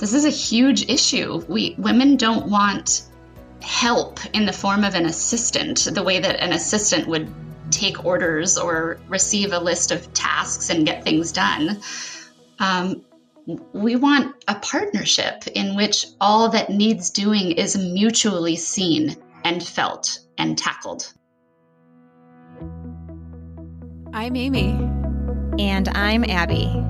this is a huge issue. We women don't want help in the form of an assistant, the way that an assistant would take orders or receive a list of tasks and get things done. Um, we want a partnership in which all that needs doing is mutually seen and felt and tackled. I'm Amy. And I'm Abby.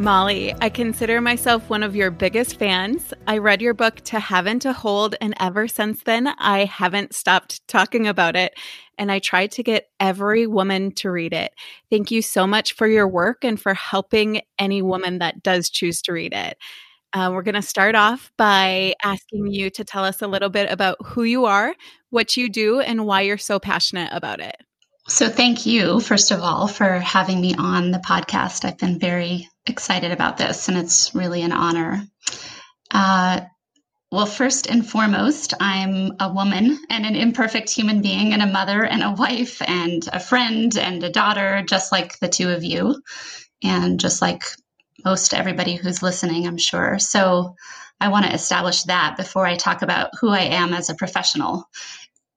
Molly, I consider myself one of your biggest fans. I read your book To Have and Not to Hold, and ever since then, I haven't stopped talking about it. And I tried to get every woman to read it. Thank you so much for your work and for helping any woman that does choose to read it. Uh, we're going to start off by asking you to tell us a little bit about who you are, what you do, and why you're so passionate about it. So, thank you, first of all, for having me on the podcast. I've been very excited about this, and it's really an honor. Uh, well, first and foremost, I'm a woman and an imperfect human being, and a mother and a wife, and a friend and a daughter, just like the two of you, and just like most everybody who's listening, I'm sure. So, I want to establish that before I talk about who I am as a professional.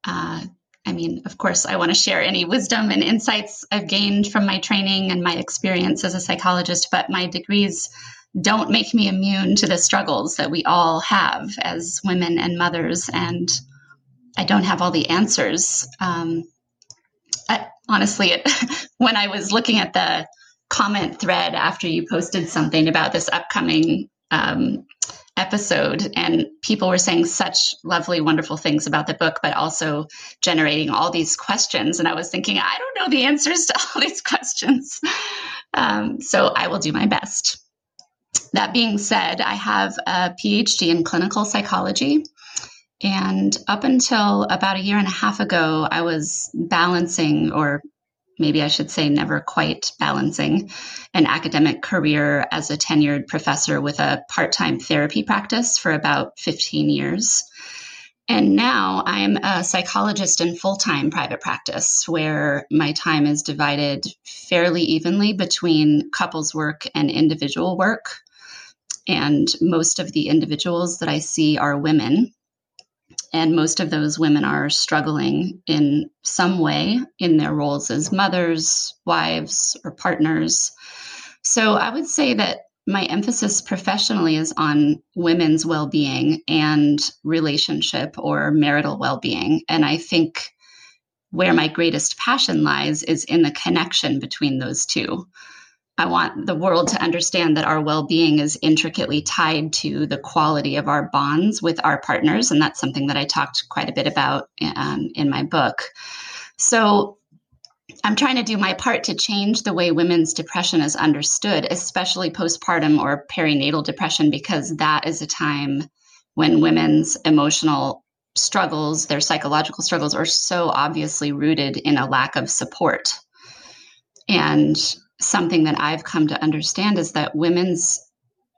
Uh, I mean, of course, I want to share any wisdom and insights I've gained from my training and my experience as a psychologist, but my degrees don't make me immune to the struggles that we all have as women and mothers. And I don't have all the answers. Um, I, honestly, it, when I was looking at the comment thread after you posted something about this upcoming um, episode and people were saying such lovely wonderful things about the book but also generating all these questions. And i was thinking i don't know the answers to all these questions. Um, so i will do my best. That being said i have a phd in clinical psychology. And up until about a year and a half ago i was balancing or maybe I should say never quite balancing an academic career as a tenured professor with a part time therapy practice for about 15 years. And now I'm a psychologist in full time private practice where my time is divided fairly evenly between couples work and individual work. And most of the individuals that I see are women. And most of those women are struggling in some way in their roles as mothers, wives, or partners. So I would say that my emphasis professionally is on women's well being and relationship or marital well being. And I think where my greatest passion lies is in the connection between those two. I want the world to understand that our well being is intricately tied to the quality of our bonds with our partners. And that's something that I talked quite a bit about um, in my book. So I'm trying to do my part to change the way women's depression is understood, especially postpartum or perinatal depression, because that is a time when women's emotional struggles, their psychological struggles, are so obviously rooted in a lack of support. And something that I've come to understand is that women's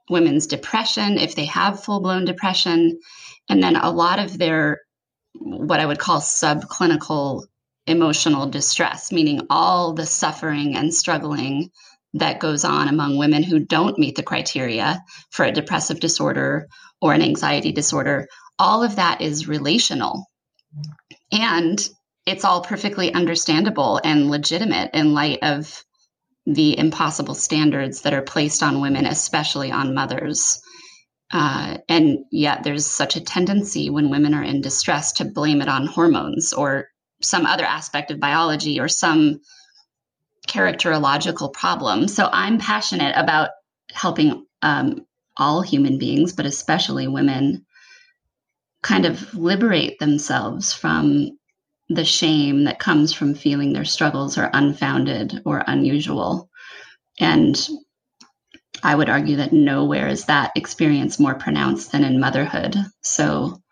women's depression, if they have full blown depression, and then a lot of their what I would call subclinical emotional distress, meaning all the suffering and struggling that goes on among women who don't meet the criteria for a depressive disorder or an anxiety disorder, all of that is relational. And it's all perfectly understandable and legitimate in light of the impossible standards that are placed on women, especially on mothers. Uh, and yet, there's such a tendency when women are in distress to blame it on hormones or some other aspect of biology or some characterological problem. So, I'm passionate about helping um, all human beings, but especially women, kind of liberate themselves from the shame that comes from feeling their struggles are unfounded or unusual. And I would argue that nowhere is that experience more pronounced than in motherhood. So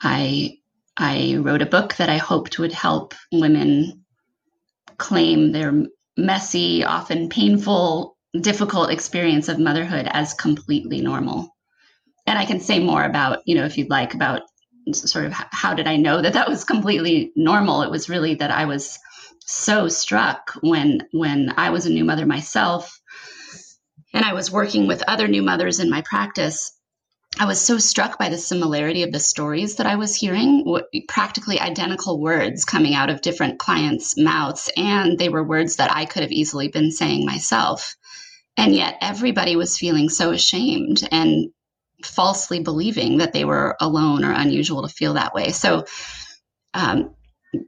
I I wrote a book that I hoped would help women claim their messy, often painful, difficult experience of motherhood as completely normal. And I can say more about, you know, if you'd like, about sort of how did I know that that was completely normal. It was really that I was so struck when when I was a new mother myself and I was working with other new mothers in my practice I was so struck by the similarity of the stories that I was hearing, practically identical words coming out of different clients' mouths. And they were words that I could have easily been saying myself. And yet everybody was feeling so ashamed and falsely believing that they were alone or unusual to feel that way. So, um,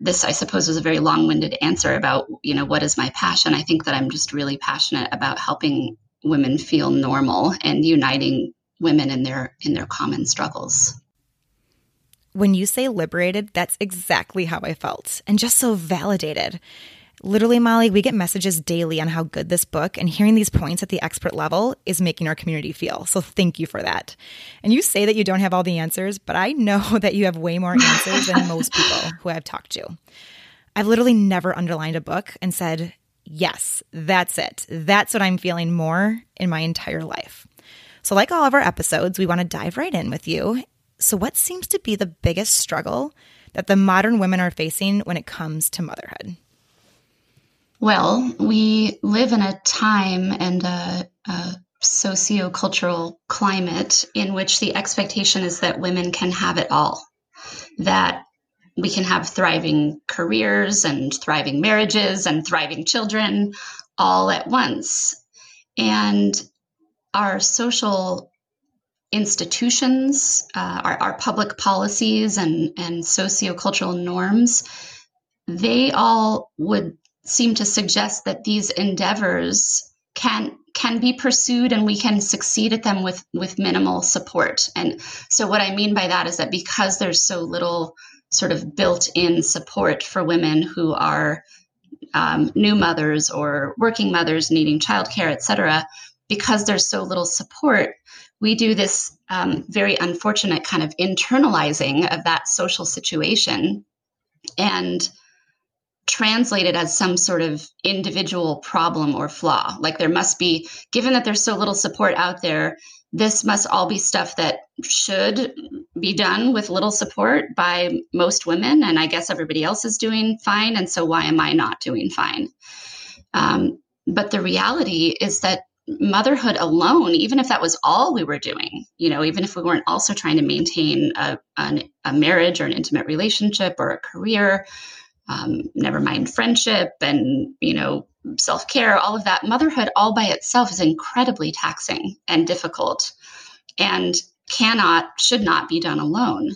this, I suppose, was a very long winded answer about, you know, what is my passion? I think that I'm just really passionate about helping women feel normal and uniting women in their in their common struggles. When you say liberated, that's exactly how I felt and just so validated. Literally, Molly, we get messages daily on how good this book and hearing these points at the expert level is making our community feel. So, thank you for that. And you say that you don't have all the answers, but I know that you have way more answers than most people who I've talked to. I've literally never underlined a book and said, Yes, that's it. That's what I'm feeling more in my entire life. So, like all of our episodes, we want to dive right in with you. So, what seems to be the biggest struggle that the modern women are facing when it comes to motherhood? Well, we live in a time and a, a sociocultural climate in which the expectation is that women can have it all, that we can have thriving careers and thriving marriages and thriving children all at once. And our social institutions, uh, our, our public policies and, and sociocultural norms, they all would seem to suggest that these endeavors can can be pursued and we can succeed at them with with minimal support. And so what i mean by that is that because there's so little sort of built-in support for women who are um, new mothers or working mothers needing childcare et cetera because there's so little support, we do this um, very unfortunate kind of internalizing of that social situation. And translate it as some sort of individual problem or flaw. Like there must be, given that there's so little support out there, this must all be stuff that should be done with little support by most women. And I guess everybody else is doing fine. And so why am I not doing fine? Um, but the reality is that motherhood alone, even if that was all we were doing, you know, even if we weren't also trying to maintain a, an, a marriage or an intimate relationship or a career, um, never mind friendship and, you know, self care, all of that, motherhood all by itself is incredibly taxing and difficult and cannot, should not be done alone.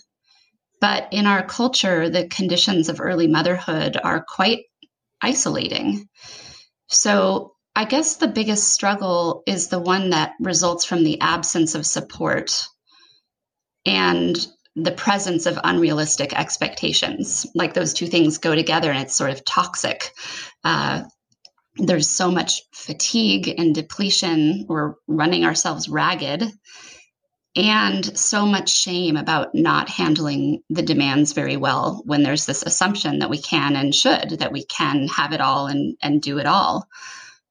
But in our culture, the conditions of early motherhood are quite isolating. So I guess the biggest struggle is the one that results from the absence of support and the presence of unrealistic expectations. Like those two things go together and it's sort of toxic. Uh, there's so much fatigue and depletion. We're running ourselves ragged. And so much shame about not handling the demands very well when there's this assumption that we can and should, that we can have it all and, and do it all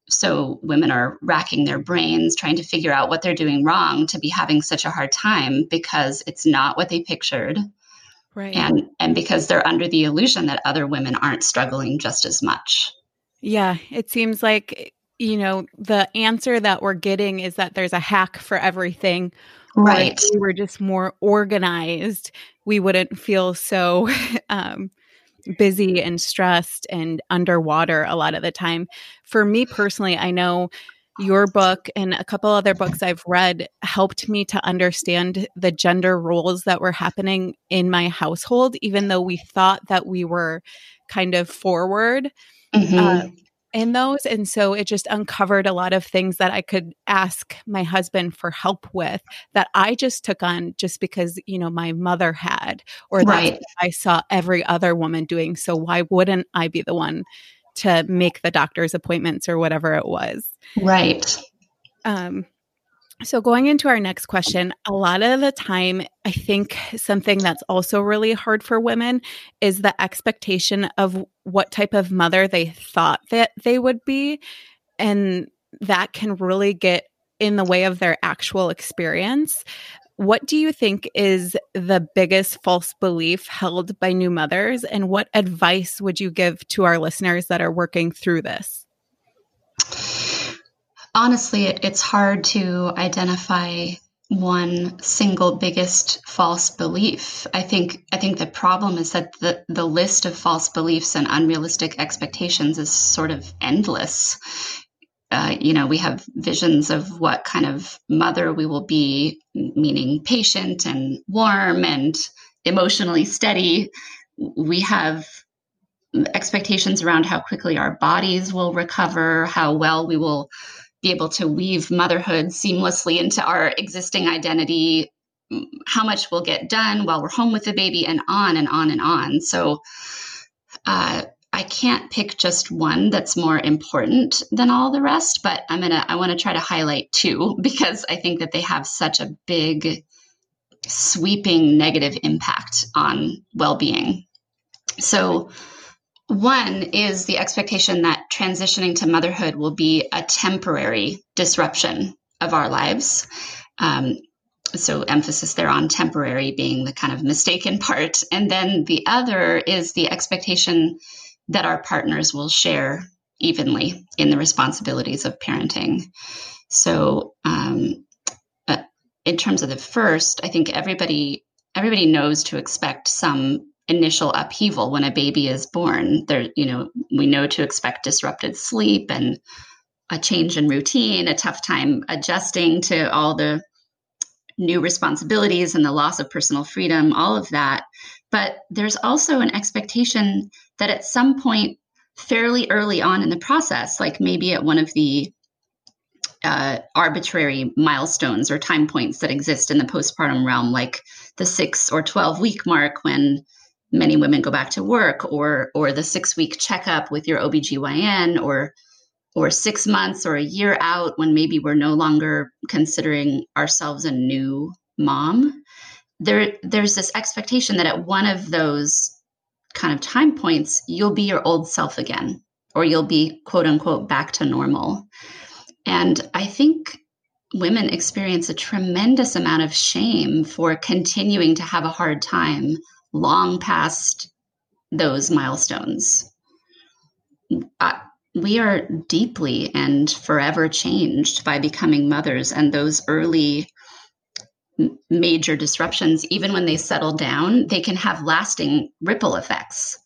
so women are racking their brains trying to figure out what they're doing wrong to be having such a hard time because it's not what they pictured. Right. And and because they're under the illusion that other women aren't struggling just as much. Yeah it seems like you know the answer that we're getting is that there's a hack for everything. Right. we were just more organized we wouldn't feel so um busy and stressed and underwater a lot of the time. For me personally, I know your book and a couple other books I've read helped me to understand the gender roles that were happening in my household, even though we thought that we were kind of forward. Mm-hmm. Uh, in those. And so it just uncovered a lot of things that I could ask my husband for help with that I just took on just because, you know, my mother had, or right. that I saw every other woman doing. So why wouldn't I be the one to make the doctor's appointments or whatever it was? Right. Um, So, going into our next question, a lot of the time, I think something that's also really hard for women is the expectation of what type of mother they thought that they would be. And that can really get in the way of their actual experience. What do you think is the biggest false belief held by new mothers? And what advice would you give to our listeners that are working through this? Honestly, it, it's hard to identify one single biggest false belief. I think I think the problem is that the, the list of false beliefs and unrealistic expectations is sort of endless. Uh, you know, we have visions of what kind of mother we will be, meaning patient and warm and emotionally steady. We have expectations around how quickly our bodies will recover, how well we will be able to weave motherhood seamlessly into our existing identity, how much we'll get done while we're home with the baby, and on and on and on. So, uh, I can't pick just one that's more important than all the rest, but I'm gonna I want to try to highlight two because I think that they have such a big sweeping negative impact on well-being. So one is the expectation that transitioning to motherhood will be a temporary disruption of our lives. Um, so, emphasis there on temporary being the kind of mistaken part. And then the other is the expectation that our partners will share evenly in the responsibilities of parenting. So, um, uh, in terms of the first, I think everybody everybody knows to expect some initial upheaval when a baby is born. There, you know, we know to expect disrupted sleep and a change in routine, a tough time adjusting to all the new responsibilities and the loss of personal freedom, all of that. But there's also an expectation that at some point, fairly early on in the process, like maybe at one of the uh, arbitrary milestones or time points that exist in the postpartum realm, like the six or 12 week mark when many women go back to work or or the six week checkup with your OBGYN or or six months or a year out when maybe we're no longer considering ourselves a new mom there there's this expectation that at one of those kind of time points you'll be your old self again or you'll be quote unquote back to normal. And i think women experience a tremendous amount of shame for continuing to have a hard time long past those milestones. Uh, we are deeply and forever changed by becoming mothers, and those early major disruptions, even when they settle down, they can have lasting ripple effects,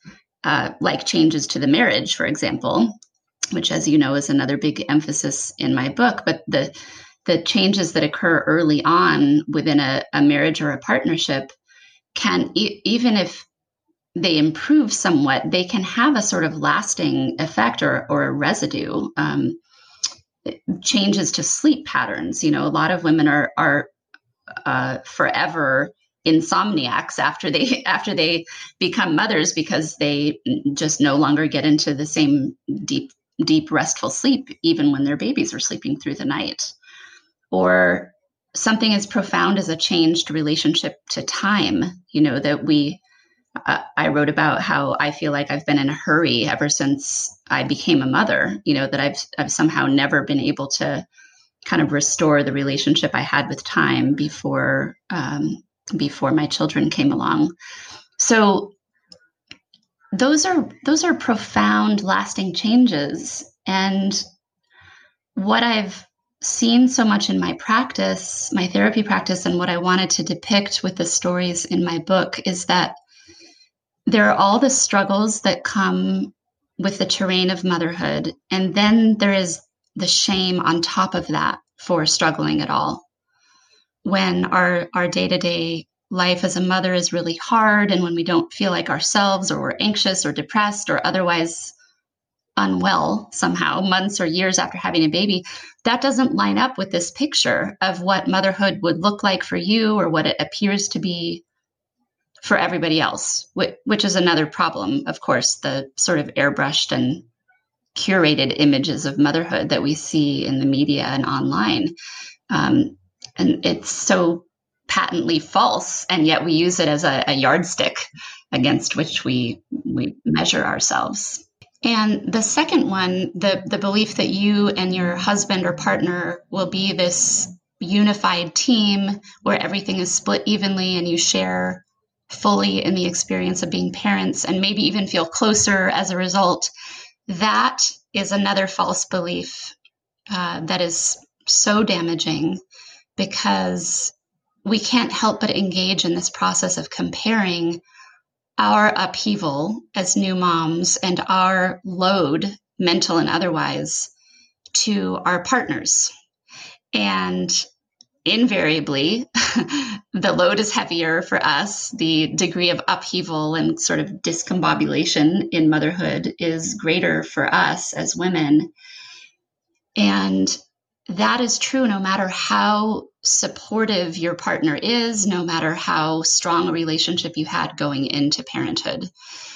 uh, like changes to the marriage, for example, which, as you know, is another big emphasis in my book. But the the changes that occur early on within a, a marriage or a partnership can e- even if they improve somewhat, they can have a sort of lasting effect or, or a residue. Um, changes to sleep patterns. You know, a lot of women are are uh, forever insomniacs after they after they become mothers because they just no longer get into the same deep deep restful sleep even when their babies are sleeping through the night or something as profound as a changed relationship to time you know that we uh, i wrote about how i feel like i've been in a hurry ever since i became a mother you know that i've i've somehow never been able to kind of restore the relationship i had with time before um, before my children came along. So those are those are profound lasting changes. And what i've seen so much in my practice, my therapy practice, and what I wanted to depict with the stories in my book is that there are all the struggles that come with the terrain of motherhood. And then there is the shame on top of that for struggling at all. When our, our day-to-day life as a mother is really hard and when we don't feel like ourselves or we're anxious or depressed or otherwise unwell somehow months or years after having a baby, that doesn't line up with this picture of what motherhood would look like for you or what it appears to be for everybody else, which is another problem, of course, the sort of airbrushed and curated images of motherhood that we see in the media and online. Um, and it's so patently false, and yet we use it as a, a yardstick against which we we measure ourselves. And the second one, the the belief that you and your husband or partner will be this unified team where everything is split evenly and you share fully in the experience of being parents and maybe even feel closer as a result. That is another false belief uh, that is so damaging because we can't help but engage in this process of comparing our upheaval as new moms and our load, mental and otherwise, to our partners. And invariably, the load is heavier for us. The degree of upheaval and sort of discombobulation in motherhood is greater for us as women. And that is true no matter how supportive your partner is, no matter how strong a relationship you had going into parenthood.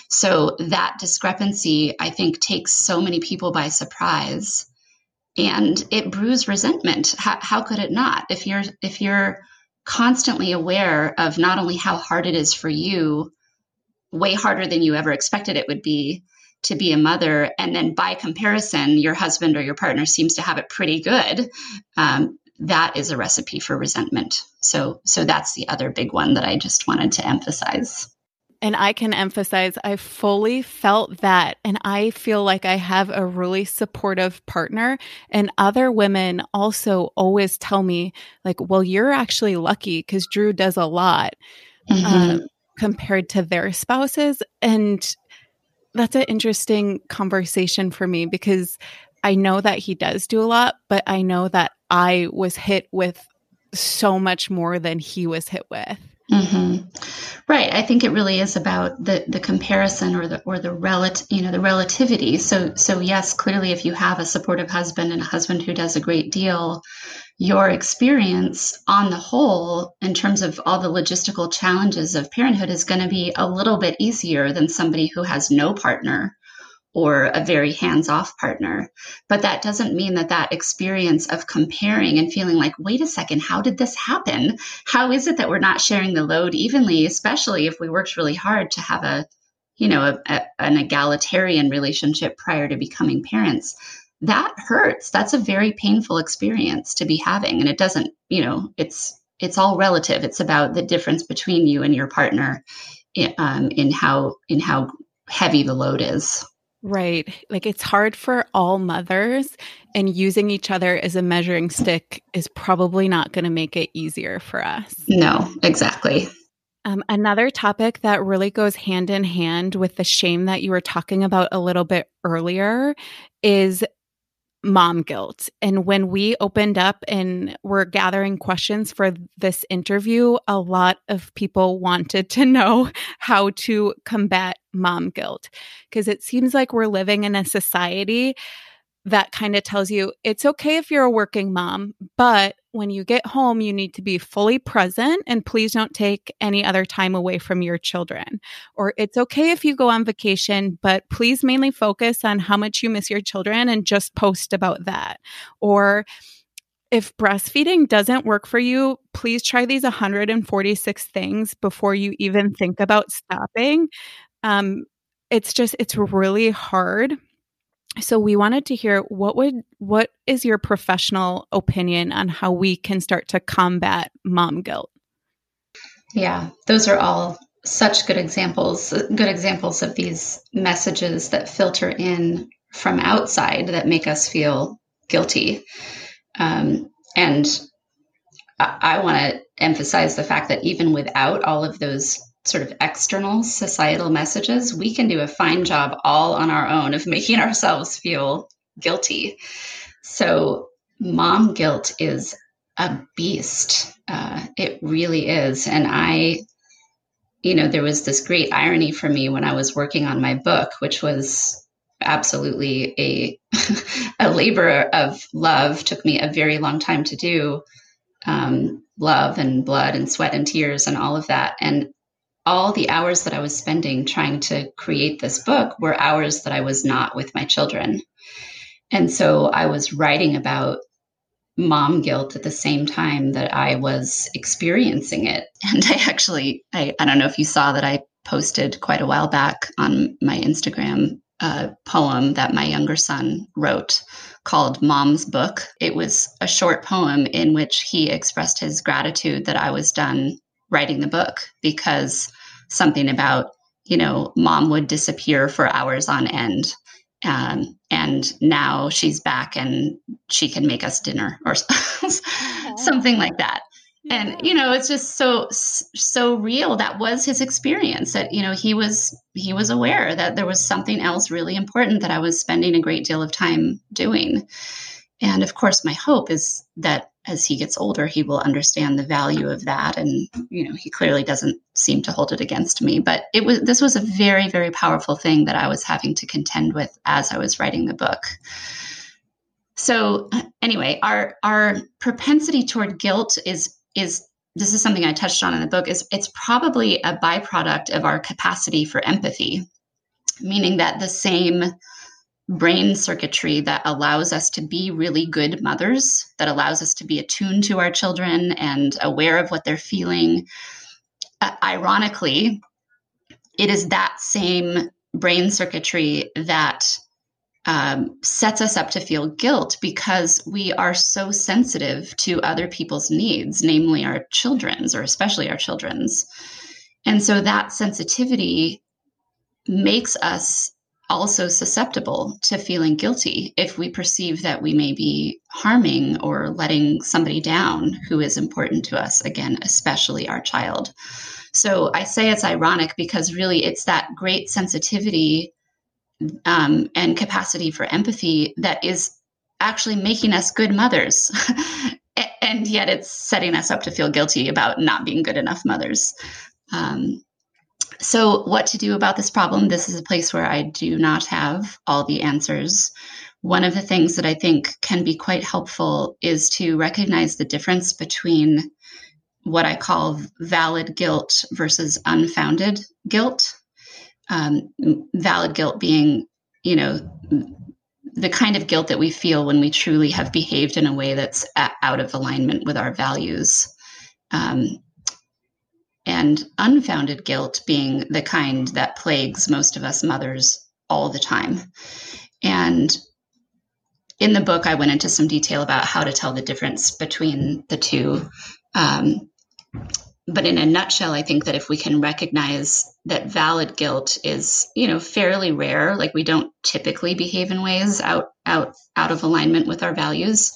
So that discrepancy, I think, takes so many people by surprise and it brews resentment. How, how could it not? If you're if you're constantly aware of not only how hard it is for you, way harder than you ever expected it would be, to be a mother, and then by comparison, your husband or your partner seems to have it pretty good, um, that is a recipe for resentment. So, so that's the other big one that I just wanted to emphasize. And I can emphasize, I fully felt that. And I feel like I have a really supportive partner. And other women also always tell me, like, well, you're actually lucky because Drew does a lot mm-hmm. um, compared to their spouses. And that's an interesting conversation for me because I know that he does do a lot, but I know that I was hit with so much more than he was hit with. Mm-hmm. Right. I think it really is about the the comparison or the or the relative you know the relativity. So so yes, clearly, if you have a supportive husband and a husband who does a great deal, your experience on the whole, in terms of all the logistical challenges of parenthood, is going to be a little bit easier than somebody who has no partner or a very hands off partner. But that doesn't mean that that experience of comparing and feeling like, wait a second, how did this happen? How is it that we're not sharing the load evenly, especially if we worked really hard to have a you know, a, a, an egalitarian relationship prior to becoming parents that hurts. That's a very painful experience to be having. And it doesn't, you know, it's it's all relative. It's about the difference between you and your partner in, um, in how in how heavy the load is. Right. Like it's hard for all mothers, and using each other as a measuring stick is probably not going to make it easier for us. No, exactly. Um, another topic that really goes hand in hand with the shame that you were talking about a little bit earlier is mom guilt. And when we opened up and were gathering questions for this interview, a lot of people wanted to know how to combat mom guilt because it seems like we're living in a society that kind of tells you it's okay if you're a working mom, but when you get home, you need to be fully present and please don't take any other time away from your children. Or it's okay if you go on vacation, but please mainly focus on how much you miss your children and just post about that. Or if breastfeeding doesn't work for you, please try these 146 things before you even think about stopping. Um, it's just, it's really hard so we wanted to hear what would what is your professional opinion on how we can start to combat mom guilt? Yeah those are all such good examples good examples of these messages that filter in from outside that make us feel guilty. Um, and i, I want to emphasize the fact that even without all of those sort of external societal messages, we can do a fine job all on our own of making ourselves feel guilty. So, mom guilt is a beast. Uh, it really is. And I, you know, there was this great irony for me when I was working on my book, which was absolutely a a labor of love. Took me a very long time to do. Um, love and blood and sweat and tears and all of that. And all the hours that I was spending trying to create this book were hours that I was not with my children. And so I was writing about mom guilt at the same time that I was experiencing it. And I actually, I, I don't know if you saw that I posted quite a while back on my Instagram a poem that my younger son wrote called Mom's Book. It was a short poem in which he expressed his gratitude that I was done writing the book because something about, you know, mom would disappear for hours on end. Um, and now she's back and she can make us dinner or something like that. And you know it's just so so real. That was his experience that you know he was he was aware that there was something else really important that i was spending a great deal of time doing. And of course my hope is that as he gets older he will understand the value of that. And you know he clearly doesn't seem to hold it against me. But it was this was a very very powerful thing that i was having to contend with as i was writing the book. So anyway our our propensity toward guilt is is this is something I touched on in the book is it's probably a byproduct of our capacity for empathy, meaning that the same brain circuitry that allows us to be really good mothers, that allows us to be attuned to our children and aware of what they're feeling. Uh, ironically, it is that same brain circuitry that um, sets us up to feel guilt because we are so sensitive to other people's needs, namely our children's, or especially our children's. And so that sensitivity makes us also susceptible to feeling guilty if we perceive that we may be harming or letting somebody down who is important to us, again, especially our child. So I say it's ironic because really it's that great sensitivity um, and capacity for empathy that is actually making us good mothers. and yet it's setting us up to feel guilty about not being good enough mothers. Um, so, what to do about this problem? This is a place where I do not have all the answers. One of the things that I think can be quite helpful is to recognize the difference between what I call valid guilt versus unfounded guilt um, valid guilt being, you know, the kind of guilt that we feel when we truly have behaved in a way that's out of alignment with our values. Um, and unfounded guilt being the kind that plagues most of us mothers all the time. And in the book, I went into some detail about how to tell the difference between the two. Um, but in a nutshell, I think that if we can recognize that valid guilt is, you know, fairly rare, like we don't typically behave in ways out out out of alignment with our values,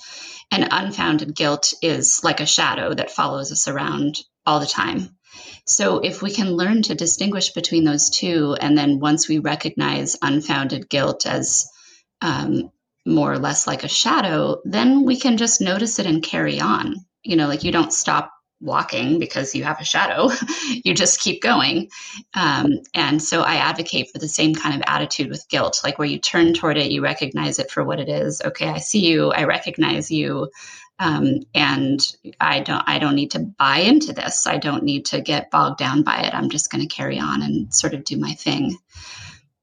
and unfounded guilt is like a shadow that follows us around all the time. So if we can learn to distinguish between those two, and then once we recognize unfounded guilt as um, more or less like a shadow, then we can just notice it and carry on. You know, like you don't stop walking because you have a shadow. you just keep going. Um, and so I advocate for the same kind of attitude with guilt, like where you turn toward it, you recognize it for what it is. Okay, I see you. I recognize you. Um, and I don't. I don't need to buy into this. I don't need to get bogged down by it. I'm just going to carry on and sort of do my thing.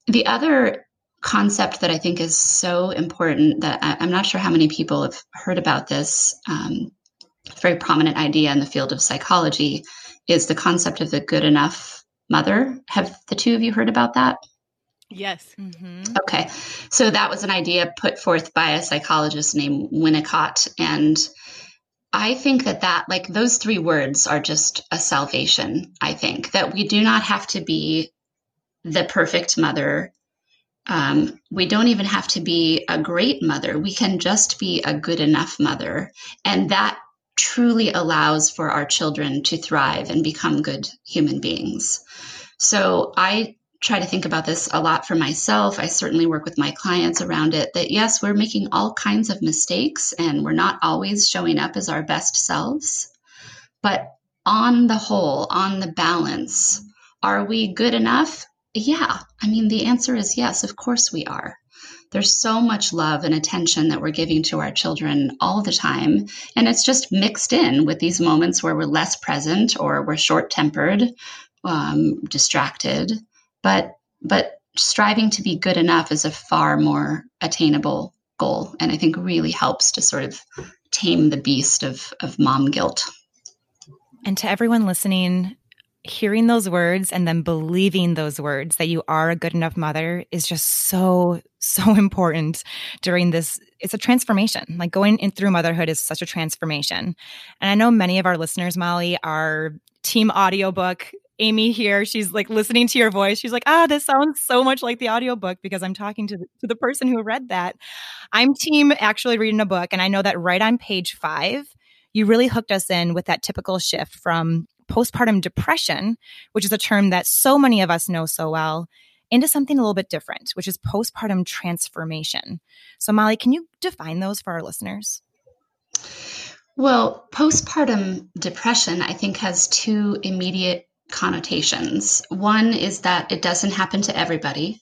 The other concept that I think is so important that I, am not sure how many people have heard about this. Um, very prominent idea in the field of psychology is the concept of the good enough mother. Have the two of you heard about that? Yes. Mm-hmm. Okay. So that was an idea put forth by a psychologist named Winnicott. And I think that that, like those three words are just a salvation. I think that we do not have to be the perfect mother. Um, we don't even have to be a great mother. We can just be a good enough mother. And that truly allows for our children to thrive and become good human beings. So I try to think about this a lot for myself. I certainly work with my clients around it that yes, we're making all kinds of mistakes and we're not always showing up as our best selves. But on the whole, on the balance, are we good enough? Yeah. I mean, the answer is yes, of course we are. There's so much love and attention that we're giving to our children all the time. And it's just mixed in with these moments where we're less present or we're short tempered, um, distracted. But, but striving to be good enough is a far more attainable goal. And I think really helps to sort of tame the beast of, of mom guilt. And to everyone listening, hearing those words and then believing those words that you are a good enough mother is just so so important during this it's a transformation like going in through motherhood is such a transformation and i know many of our listeners molly are team audiobook amy here she's like listening to your voice she's like ah this sounds so much like the audiobook because i'm talking to the, to the person who read that i'm team actually reading a book and i know that right on page five you really hooked us in with that typical shift from postpartum depression, which is a term that so many of us know so well, into something a little bit different, which is postpartum transformation. So, Molly, can you define those for our listeners? Well, postpartum depression, I think, has two immediate connotations. One is that it doesn't happen to everybody.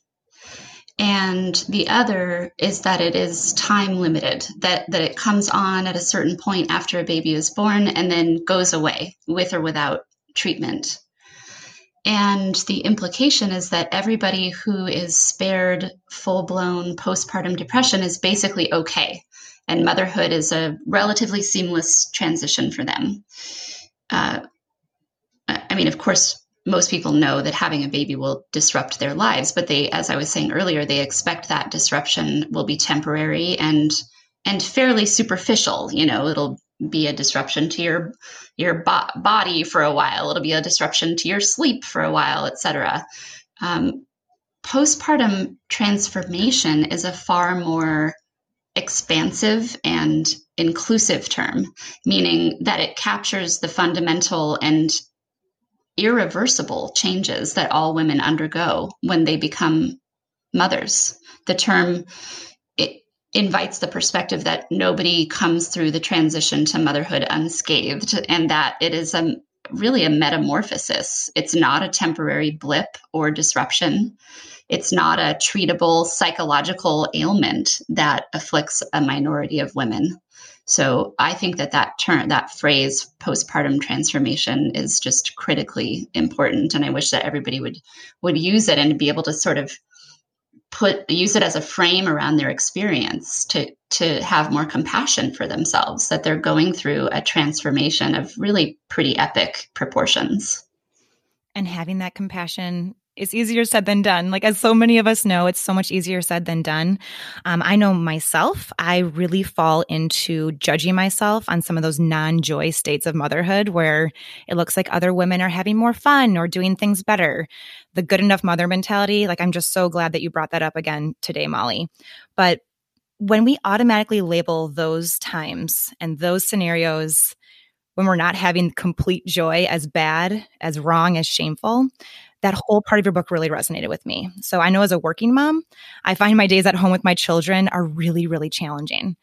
And the other is that it is time limited, that, that it comes on at a certain point after a baby is born and then goes away with or without treatment. And the implication is that everybody who is spared full blown postpartum depression is basically okay. And motherhood is a relatively seamless transition for them. Uh, I mean, of course, most people know that having a baby will disrupt their lives, but they, as I was saying earlier, they expect that disruption will be temporary and and fairly superficial. You know, it'll be a disruption to your your bo- body for a while. It'll be a disruption to your sleep for a while, etc. Um, postpartum transformation is a far more expansive and inclusive term, meaning that it captures the fundamental and irreversible changes that all women undergo when they become mothers. The term it invites the perspective that nobody comes through the transition to motherhood unscathed and that it is a really a metamorphosis. It's not a temporary blip or disruption. It's not a treatable psychological ailment that afflicts a minority of women. So I think that that term, that phrase, postpartum transformation, is just critically important, and I wish that everybody would would use it and be able to sort of put use it as a frame around their experience to to have more compassion for themselves that they're going through a transformation of really pretty epic proportions. And having that compassion it's easier said than done. Like, as so many of us know, it's so much easier said than done. Um, I know myself, I really fall into judging myself on some of those non joy states of motherhood where it looks like other women are having more fun or doing things better. The good enough mother mentality, like, I'm just so glad that you brought that up again today, Molly. But when we automatically label those times and those scenarios, when we're not having complete joy as bad, as wrong, as shameful, that whole part of your book really resonated with me. So I know as a working mom, I find my days at home with my children are really, really challenging.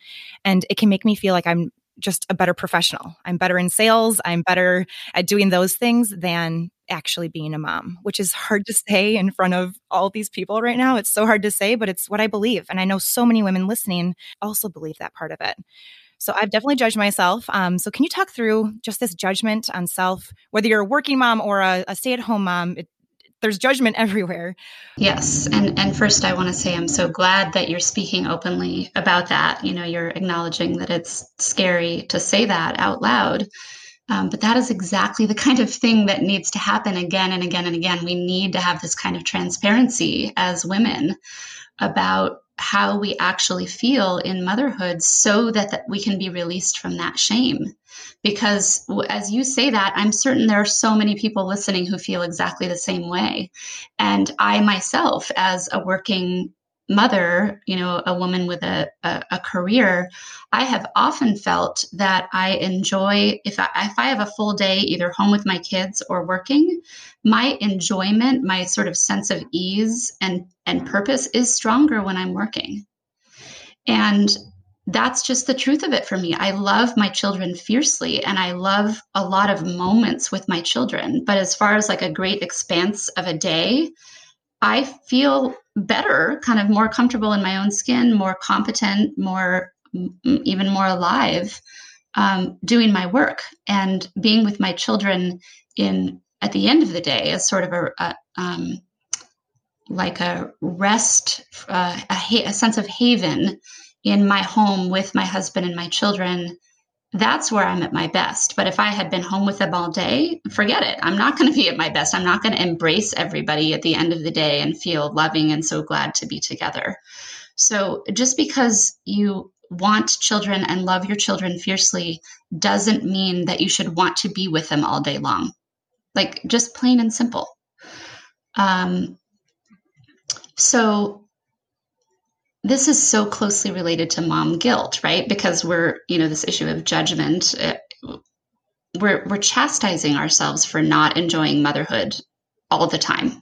And it can make me feel like I'm just a better professional. I'm better in sales. I'm better at doing those things than actually being a mom, which is hard to say in front of all these people right now. It's so hard to say, but it's what I believe. And I know so many women listening also believe that part of it. So I've definitely judged myself. Um, so can you talk through just this judgment on self, whether you're a working mom or a, a stay at home mom? It, there's judgment everywhere. Yes, and and first I want to say I'm so glad that you're speaking openly about that. You know, you're acknowledging that it's scary to say that out loud. Um, but that is exactly the kind of thing that needs to happen again and again and again. We need to have this kind of transparency as women about how we actually feel in motherhood so that, that we can be released from that shame. Because as you say that i'm certain there are so many people listening who feel exactly the same way. And i myself as a working mother you know a woman with a, a, a career i have often felt that i enjoy if I, if I have a full day either home with my kids or working my enjoyment my sort of sense of ease and and purpose is stronger when i'm working and that's just the truth of it for me. I love my children fiercely and I love a lot of moments with my children. But as far as like a great expanse of a day, I feel better, kind of more comfortable in my own skin, more competent, more, even more alive um, doing my work and being with my children in at the end of the day as sort of a, a um, like a rest, uh, a, ha- a sense of haven in my home with my husband and my children that's where I'm at my best. But if I had been home with them all day, forget it. I'm not going to be at my best. I'm not going to embrace everybody at the end of the day and feel loving and so glad to be together. So just because you want children and love your children fiercely doesn't mean that you should want to be with them all day long. Like just plain and simple. Um, so this is so closely related to mom guilt, right? Because we're, you know, this issue of judgment. Uh, we're we're chastising ourselves for not enjoying motherhood all the time,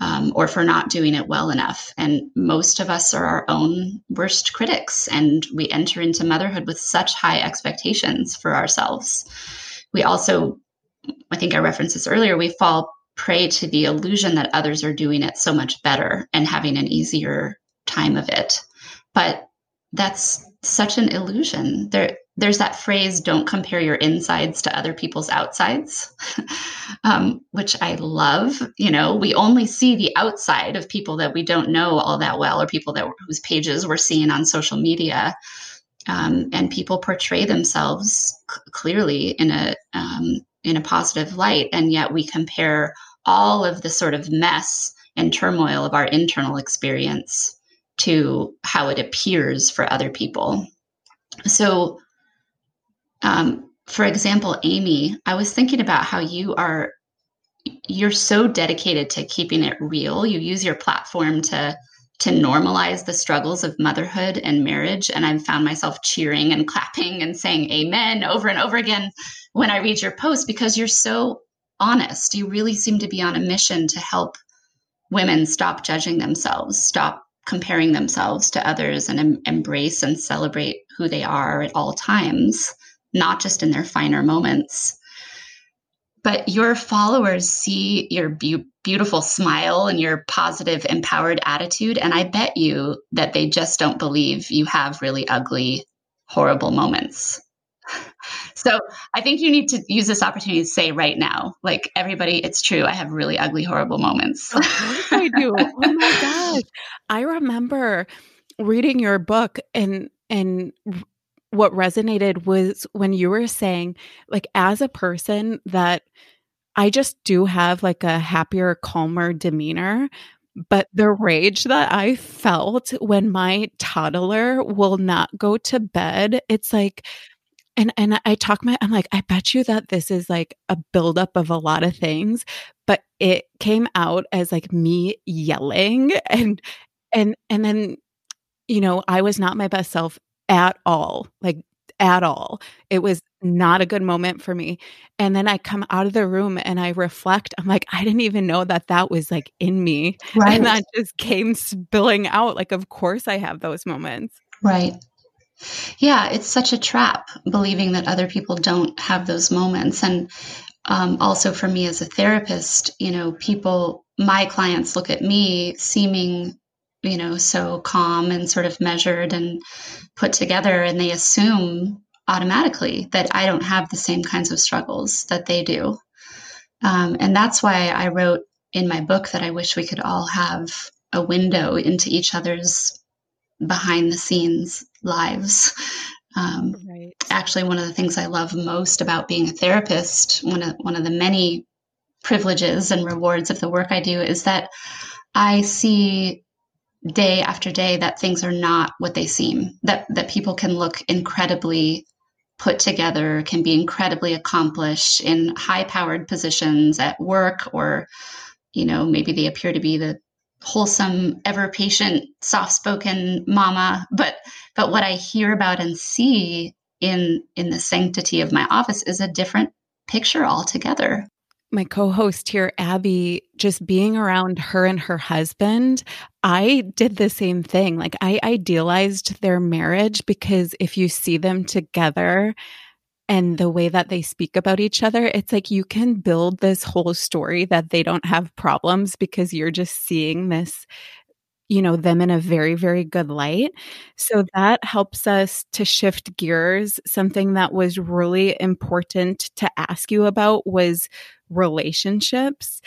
um, or for not doing it well enough. And most of us are our own worst critics, and we enter into motherhood with such high expectations for ourselves. We also, I think I referenced this earlier, we fall prey to the illusion that others are doing it so much better and having an easier time of it. But that's such an illusion. There, there's that phrase, don't compare your insides to other people's outsides, um, which I love. You know, we only see the outside of people that we don't know all that well or people that whose pages we're seeing on social media. Um, and people portray themselves c- clearly in a um, in a positive light, and yet we compare all of the sort of mess and turmoil of our internal experience to how it appears for other people. So, um, for example, Amy, I was thinking about how you are you're so dedicated to keeping it real. You use your platform to to normalize the struggles of motherhood and marriage. And I've found myself cheering and clapping and saying amen over and over again when I read your post because you're so honest. You really seem to be on a mission to help women stop judging themselves, stop comparing themselves to others and em- embrace and celebrate who they are at all times, not just in their finer moments. But your followers see your be- beautiful smile and your positive, empowered attitude. And I bet you that they just don't believe you have really ugly, horrible moments. So I think you need to use this opportunity to say right now, like everybody, it's true. I have really ugly, horrible moments. Of course I do. oh my gosh. I remember reading your book and and what resonated was when you were saying like as a person that I just do have like a happier, calmer demeanor. But the rage that I felt when my toddler will not go to bed, it's like and and I talk my I'm like, I bet you that this is like a buildup of a lot of things, but it came out as like me yelling and and and then, you know, I was not my best self at all. Like at all. It was not a good moment for me. And then I come out of the room and I reflect. I'm like, I didn't even know that that was like in me. Right. And that just came spilling out. Like, of course I have those moments. Right. Yeah, it's such a trap believing that other people don't have those moments. And um, also for me as a therapist, you know, people, my clients look at me seeming, you know, so calm and sort of measured and put together, and they assume automatically that I don't have the same kinds of struggles that they do. Um, and that's why I wrote in my book that I wish we could all have a window into each other's behind the scenes lives. Um, right. Actually, one of the things I love most about being a therapist, one of one of the many privileges and rewards of the work I do, is that I see day after day that things are not what they seem. That that people can look incredibly put together, can be incredibly accomplished in high powered positions at work, or you know maybe they appear to be the wholesome, ever patient, soft spoken mama. But but what I hear about and see in in the sanctity of my office is a different picture altogether. My co host here, Abby, just being around her and her husband, I did the same thing. Like, I idealized their marriage because if you see them together, and the way that they speak about each other, it's like you can build this whole story that they don't have problems because you're just seeing this, you know, them in a very, very good light. So that helps us to shift gears. Something that was really important to ask you about was relationships.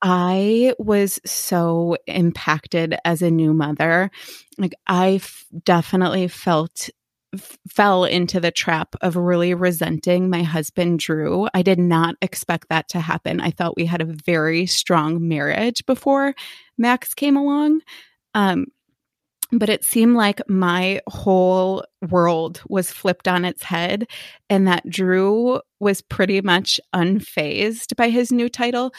I was so impacted as a new mother. Like, I definitely felt f- fell into the trap of really resenting my husband, Drew. I did not expect that to happen. I thought we had a very strong marriage before Max came along. Um, but it seemed like my whole world was flipped on its head and that Drew was pretty much unfazed by his new title.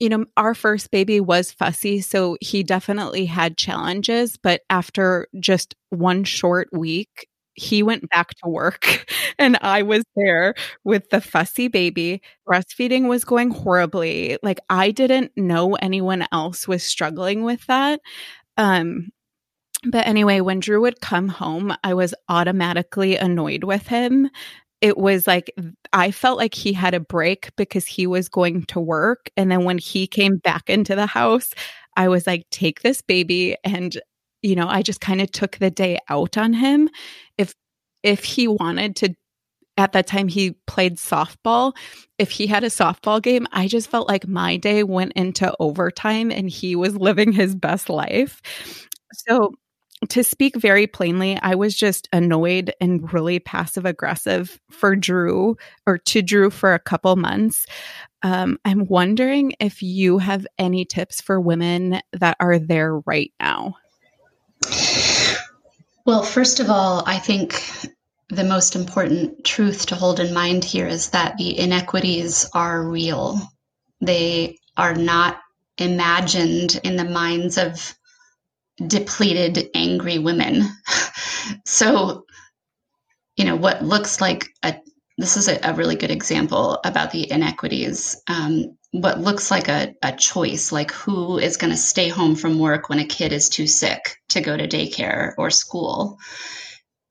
You know, our first baby was fussy, so he definitely had challenges, but after just one short week, he went back to work and I was there with the fussy baby. Breastfeeding was going horribly. Like I didn't know anyone else was struggling with that. Um but anyway, when Drew would come home, I was automatically annoyed with him. It was like I felt like he had a break because he was going to work. And then when he came back into the house, I was like, take this baby. And, you know, I just kind of took the day out on him. If if he wanted to at that time he played softball. If he had a softball game, I just felt like my day went into overtime and he was living his best life. So to speak very plainly, I was just annoyed and really passive aggressive for Drew or to Drew for a couple months. Um, I'm wondering if you have any tips for women that are there right now. Well, first of all, I think the most important truth to hold in mind here is that the inequities are real. They are not imagined in the minds of depleted, angry women. so, you know, what looks like a this is a, a really good example about the inequities. Um, what looks like a, a choice, like who is going to stay home from work when a kid is too sick to go to daycare or school,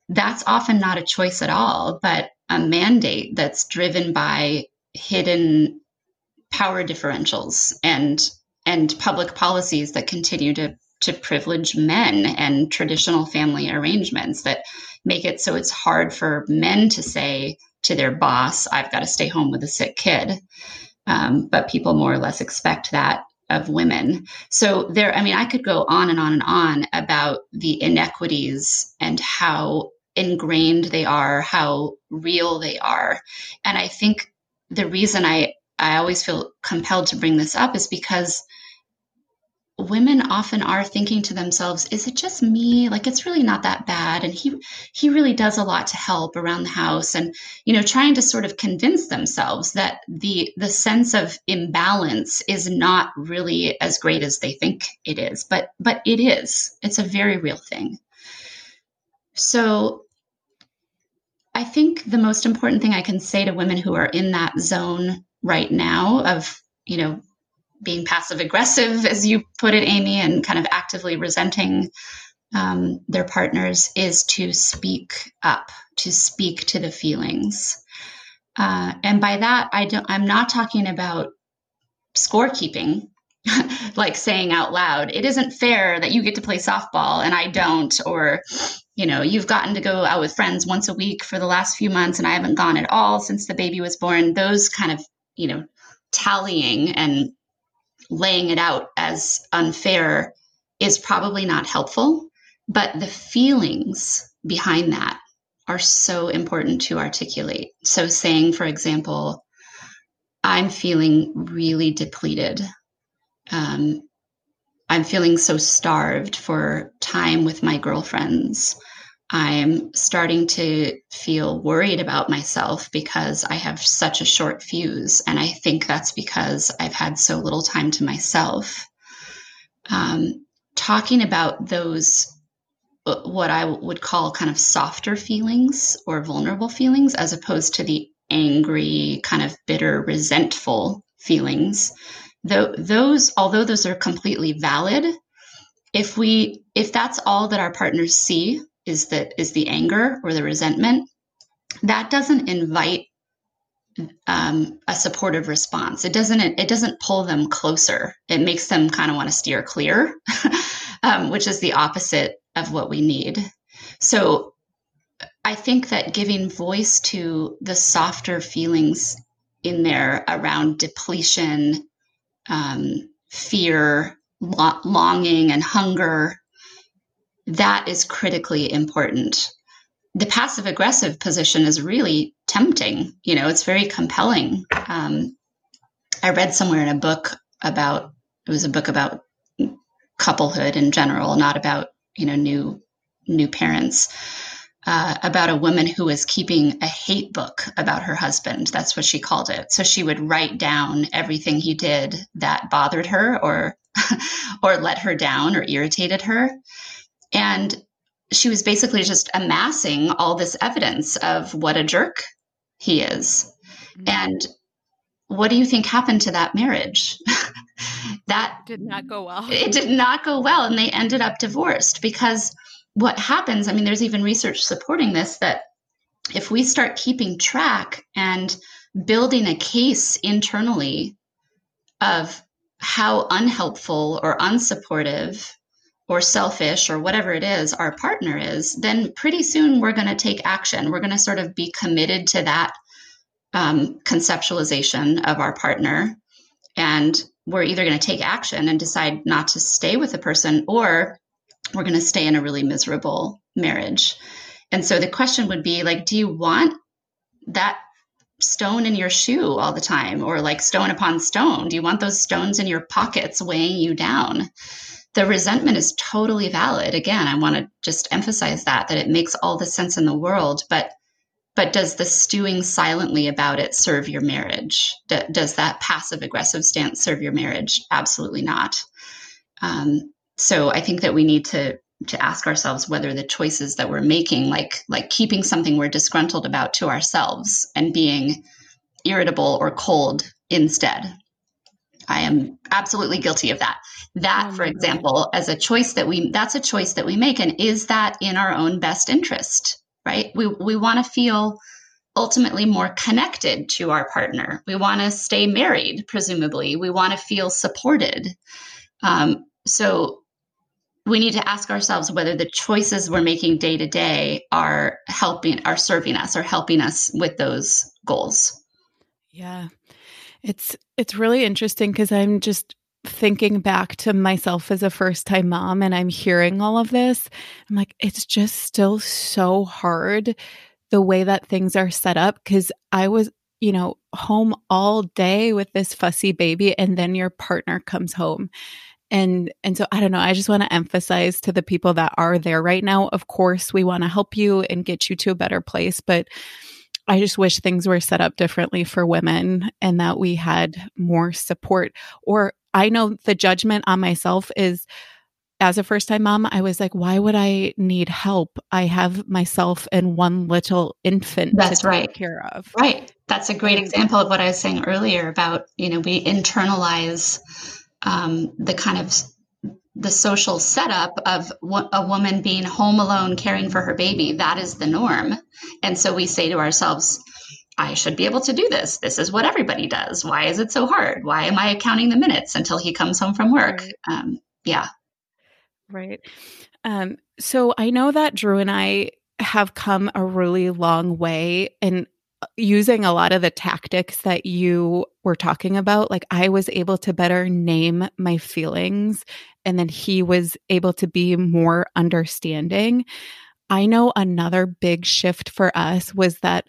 that's often not a choice at all, but a mandate that's driven by hidden power differentials and and public policies that continue to to privilege men and traditional family arrangements that make it so it's hard for men to say to their boss, I've got to stay home with a sick kid. Um, but people more or less expect that of women. So there, I mean, I could go on and on and on about the inequities and how ingrained they are, how real they are. And I think the reason I, I always feel compelled to bring this up is because women often are thinking to themselves is it just me? Like it's really not that bad. And he he really does a lot to help around the house and you know trying to sort of convince themselves that the the sense of imbalance is not really as great as they think it is but but it is. It's a very real thing. So i think the most important thing i can say to women who are in that zone right now of you know being passive aggressive, as you put it, Amy, and kind of actively resenting um, their partners is to speak up, to speak to the feelings. Uh, and by that, I don't, I'm not talking about scorekeeping, like saying out loud, it isn't fair that you get to play softball and I don't, or, you know, you've gotten to go out with friends once a week for the last few months and I haven't gone at all since the baby was born. Those kind of, you know, tallying and laying it out as unfair is probably not helpful, but the feelings behind that are so important to articulate. So, saying, for example, I'm feeling really depleted. Um, I'm feeling so starved for time with my girlfriends. I'm starting to feel worried about myself because I have such a short fuse. And I think that's because I've had so little time to myself. Um, talking about those, uh, what I would call kind of softer feelings or vulnerable feelings, as opposed to the angry, kind of bitter, resentful feelings. Though those, although those are completely valid, if we if that's all that our partners see is that is the anger or the resentment that doesn't invite um, a supportive response. It doesn't it doesn't pull them closer. It makes them kind of want to steer clear um, which is the opposite of what we need. So i think that giving voice to the softer feelings in there around depletion um, fear lo- longing and hunger that is critically important. the passive aggressive position is really tempting. You know, it's very compelling. Um, I read somewhere in a book about it was a book about couplehood in general, not about you know new new parents. Uh, about a woman who was keeping a hate book about her husband. That's what she called it. So she would write down everything he did that bothered her or or let her down or irritated her. And she was basically just amassing all this evidence of what a jerk he is. Mm-hmm. And what do you think happened to that marriage? that did not go well. It did not go well. And they ended up divorced because what happens, I mean, there's even research supporting this that if we start keeping track and building a case internally of how unhelpful or unsupportive or selfish or whatever it is our partner is, then pretty soon we're going to take action. We're going to sort of be committed to that um, conceptualization of our partner. And we're either going to take action and decide not to stay with the person or we're going to stay in a really miserable marriage. And so the question would be like, do you want that stone in your shoe all the time or like stone upon stone? Do you want those stones in your pockets weighing you down? The resentment is totally valid. Again, I want to just emphasize that that it makes all the sense in the world, but but does the stewing silently about it serve your marriage? D- does that passive aggressive stance serve your marriage? Absolutely not. Um, so I think that we need to to ask ourselves whether the choices that we're making, like like keeping something we're disgruntled about to ourselves and being irritable or cold instead. I am absolutely guilty of that. That, oh for example, God. as a choice that we that's a choice that we make, and is that in our own best interest? Right? We we want to feel ultimately more connected to our partner. We want to stay married, presumably. We want to feel supported. Um, so we need to ask ourselves whether the choices we're making day to day are helping, are serving us, or helping us with those goals. Yeah. It's it's really interesting because I'm just thinking back to myself as a first time mom and I'm hearing all of this. I'm like, it's just still so hard the way that things are set up because I was, you know, home all day with this fussy baby and then your partner comes home and and so i don't know i just want to emphasize to the people that are there right now of course we want to help you and get you to a better place but i just wish things were set up differently for women and that we had more support or i know the judgment on myself is as a first time mom, I was like, why would I need help? I have myself and one little infant That's to right. take care of. Right. That's a great example of what I was saying earlier about, you know, we internalize um, the kind of the social setup of a woman being home alone caring for her baby that is the norm. And so we say to ourselves i should be able to do this. This is what everybody does. Why is it so hard? Why am i counting the minutes until he comes home from work? Right. um, yeah. Right. Um, so i know that drew and i have come a really long way and using a lot of the tactics that you were talking about, like I was able to better name my feelings and then he was able to be more understanding. I know another big shift for us was that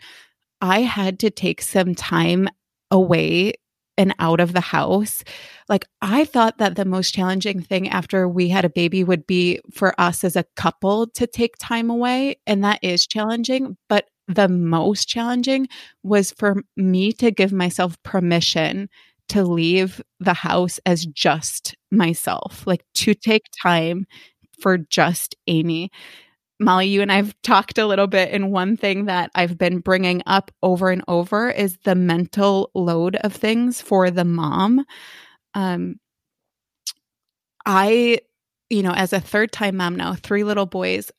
I had to take some time away and out of the house. Like, I thought that the most challenging thing after we had a baby would be for us as a couple to take time away. And that is challenging. But the most challenging was for me to give myself permission to leave the house as just myself, like to take time for just Amy. Molly, you and I've talked a little bit, and one thing that I've been bringing up over and over is the mental load of things for the mom. Um, I, you know, as a third time mom now, three little boys,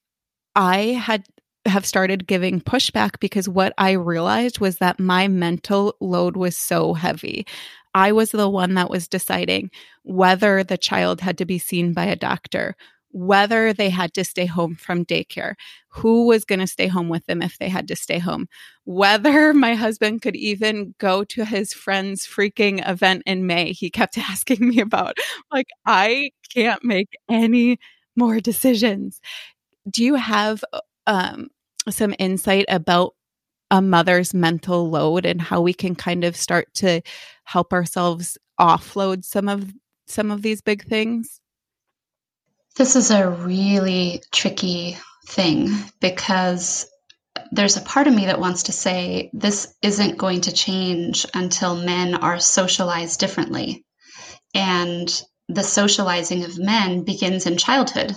I had have started giving pushback because what I realized was that my mental load was so heavy. I was the one that was deciding whether the child had to be seen by a doctor, whether they had to stay home from daycare, who was going to stay home with them if they had to stay home, whether my husband could even go to his friend's freaking event in May. He kept asking me about, like, I can't make any more decisions. Do you have um, some insight about a mother's mental load and how we can kind of start to help ourselves offload some of some of these big things? This is a really tricky thing because there's a part of me that wants to say this isn't going to change until men are socialized differently. And the socializing of men begins in childhood.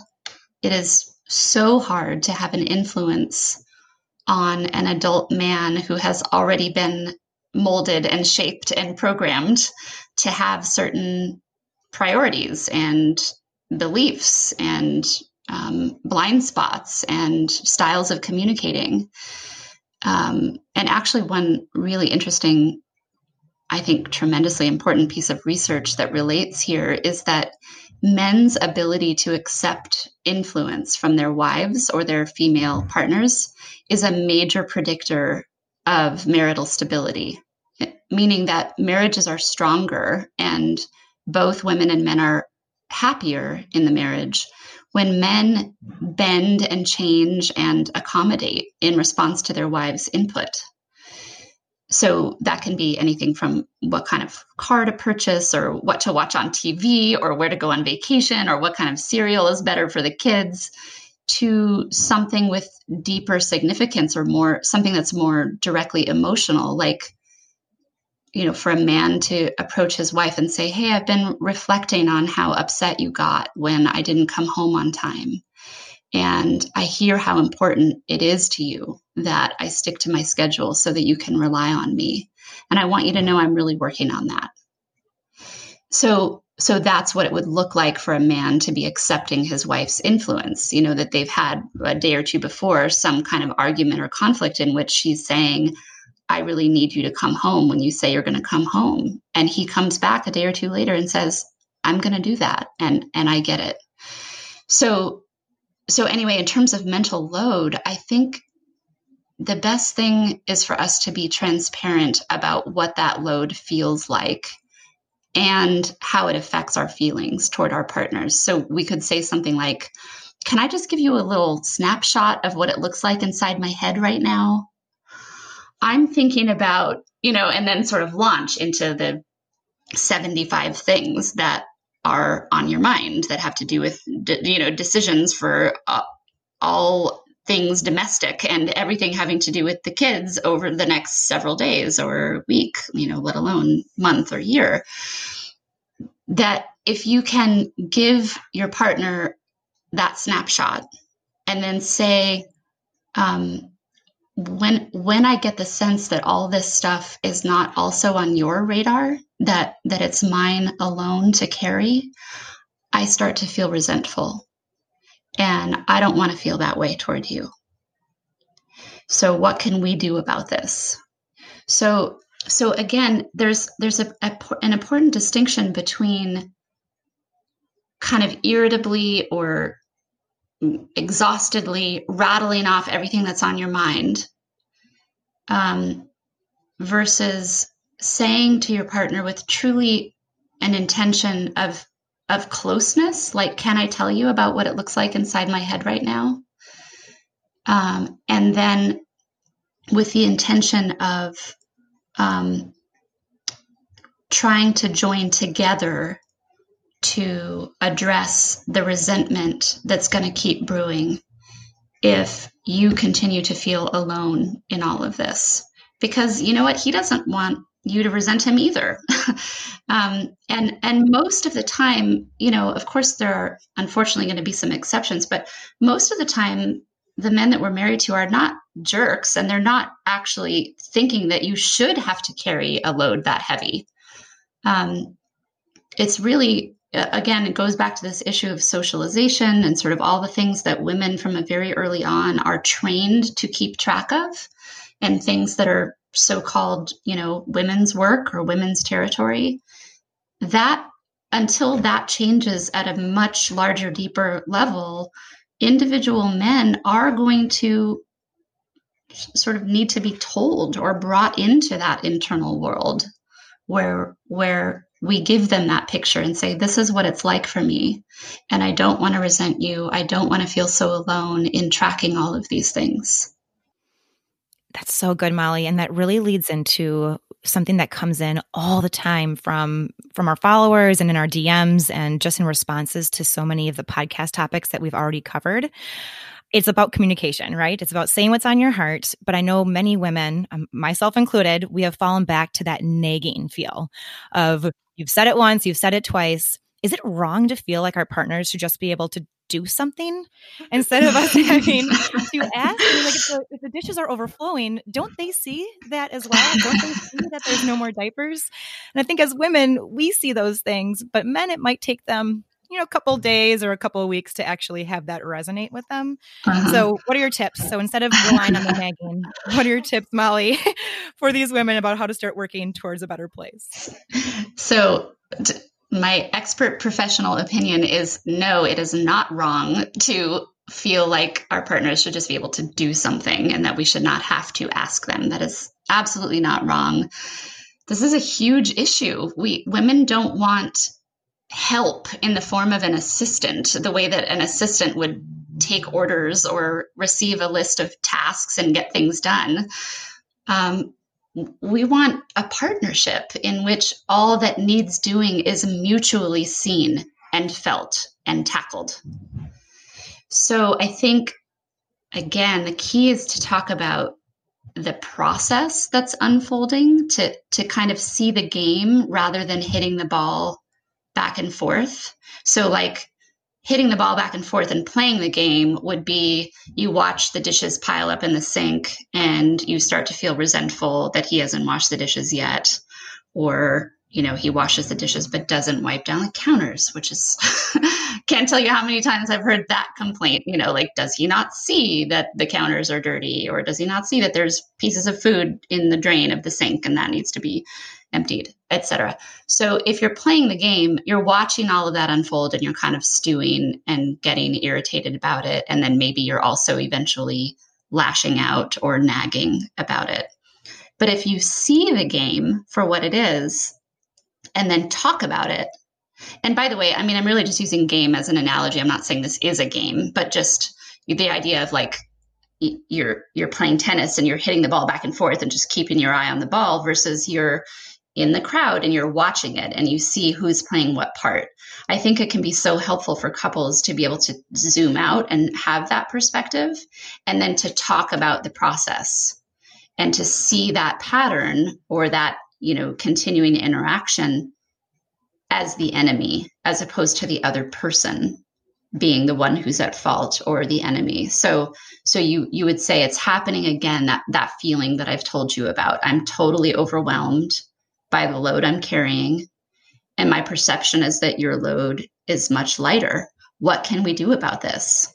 It is so hard to have an influence on an adult man who has already been molded and shaped and programmed to have certain priorities and beliefs and um, blind spots and styles of communicating. Um, and actually, one really interesting, I think, tremendously important piece of research that relates here is that men's ability to accept influence from their wives or their female partners is a major predictor of marital stability, meaning that marriages are stronger and both women and men are happier in the marriage when men bend and change and accommodate in response to their wives' input. So that can be anything from what kind of car to purchase, or what to watch on TV, or where to go on vacation, or what kind of cereal is better for the kids, to something with deeper significance or more something that's more directly emotional, like you know, for a man to approach his wife and say, Hey, I've been reflecting on how upset you got when I didn't come home on time. And I hear how important it is to you that I stick to my schedule so that you can rely on me. And I want you to know I'm really working on that. So, so that's what it would look like for a man to be accepting his wife's influence. You know, that they've had a day or two before some kind of argument or conflict in which she's saying, I really need you to come home when you say you're going to come home. And he comes back a day or two later and says, I'm going to do that. And, and I get it. So, so anyway, in terms of mental load, I think the best thing is for us to be transparent about what that load feels like and how it affects our feelings toward our partners. So we could say something like, Can I just give you a little snapshot of what it looks like inside my head right now? I'm thinking about, you know, and then sort of launch into the 75 things that are on your mind that have to do with, you know, decisions for uh, all things domestic and everything having to do with the kids over the next several days or week, you know, let alone month or year. That if you can give your partner that snapshot and then say, um, when when i get the sense that all this stuff is not also on your radar that that it's mine alone to carry i start to feel resentful. And i don't want to feel that way toward you. So what can we do about this? So so again there's there's a, a an important distinction between kind of irritably or exhaustedly rattling off everything that's on your mind um, versus saying to your partner with truly an intention of of closeness like can i tell you about what it looks like inside my head right now um, and then with the intention of um, trying to join together to address the resentment that's going to keep brewing if you continue to feel alone in all of this. Because you know what? He doesn't want you to resent him either. um, and and most of the time, you know, of course, there are unfortunately going to be some exceptions, but most of the time, the men that we're married to are not jerks, and they're not actually thinking that you should have to carry a load that heavy. Um, it's really again, it goes back to this issue of socialization and sort of all the things that women from a very early on are trained to keep track of and things that are so called, you know, women's work or women's territory. That until that changes at a much larger, deeper level, individual men are going to sort of need to be told or brought into that internal world where where we give them that picture and say, This is what it's like for me. And I don't want to resent you. I don't want to feel so alone in tracking all of these things. That's so good, Molly. And that really leads into something that comes in all the time from from our followers and in our DMs and just in responses to so many of the podcast topics that we've already covered. It's about communication, right? It's about saying what's on your heart. But I know many women, um, myself included, we have fallen back to that nagging feel of you've said it once, you've said it twice. Is it wrong to feel like our partners should just be able to do something instead of us having to ask. I mean, like if the, if the, dishes are overflowing, don't they see that as well? Don't they see that there's no more diapers? And I think as women, we see those things, but men, it might take them you know a couple days or a couple of weeks to actually have that resonate with them uh-huh. so what are your tips so instead of relying on the nagging what are your tips molly for these women about how to start working towards a better place so my expert professional opinion is no, it is not wrong to feel like our partners should just be able to do something and that we should not have to ask them. That is absolutely not wrong. This is a huge issue. We women don't want help in the form of an assistant, the way that an assistant would take orders or receive a list of tasks and get things done. Um, we want a partnership in which all that needs doing is mutually seen and felt and tackled. So I think, again, the key is to talk about the process that's unfolding, to, to kind of see the game rather than hitting the ball back and forth. So, like, hitting the ball back and forth and playing the game would be you watch the dishes pile up in the sink and you start to feel resentful that he hasn't washed the dishes yet or you know he washes the dishes but doesn't wipe down the counters which is can't tell you how many times i've heard that complaint you know like does he not see that the counters are dirty or does he not see that there's pieces of food in the drain of the sink and that needs to be emptied, etc. So if you're playing the game, you're watching all of that unfold and you're kind of stewing and getting irritated about it. And then maybe you're also eventually lashing out or nagging about it. But if you see the game for what it is and then talk about it, and by the way, I mean, I'm really just using game as an analogy. I'm not saying this is a game, but just the idea of like you're you're playing tennis and you're hitting the ball back and forth and just keeping your eye on the ball versus you're in the crowd and you're watching it and you see who's playing what part. I think it can be so helpful for couples to be able to zoom out and have that perspective and then to talk about the process and to see that pattern or that, you know, continuing interaction as the enemy as opposed to the other person being the one who's at fault or the enemy. So so you you would say it's happening again that that feeling that I've told you about. I'm totally overwhelmed by the load I'm carrying. And my perception is that your load is much lighter. What can we do about this?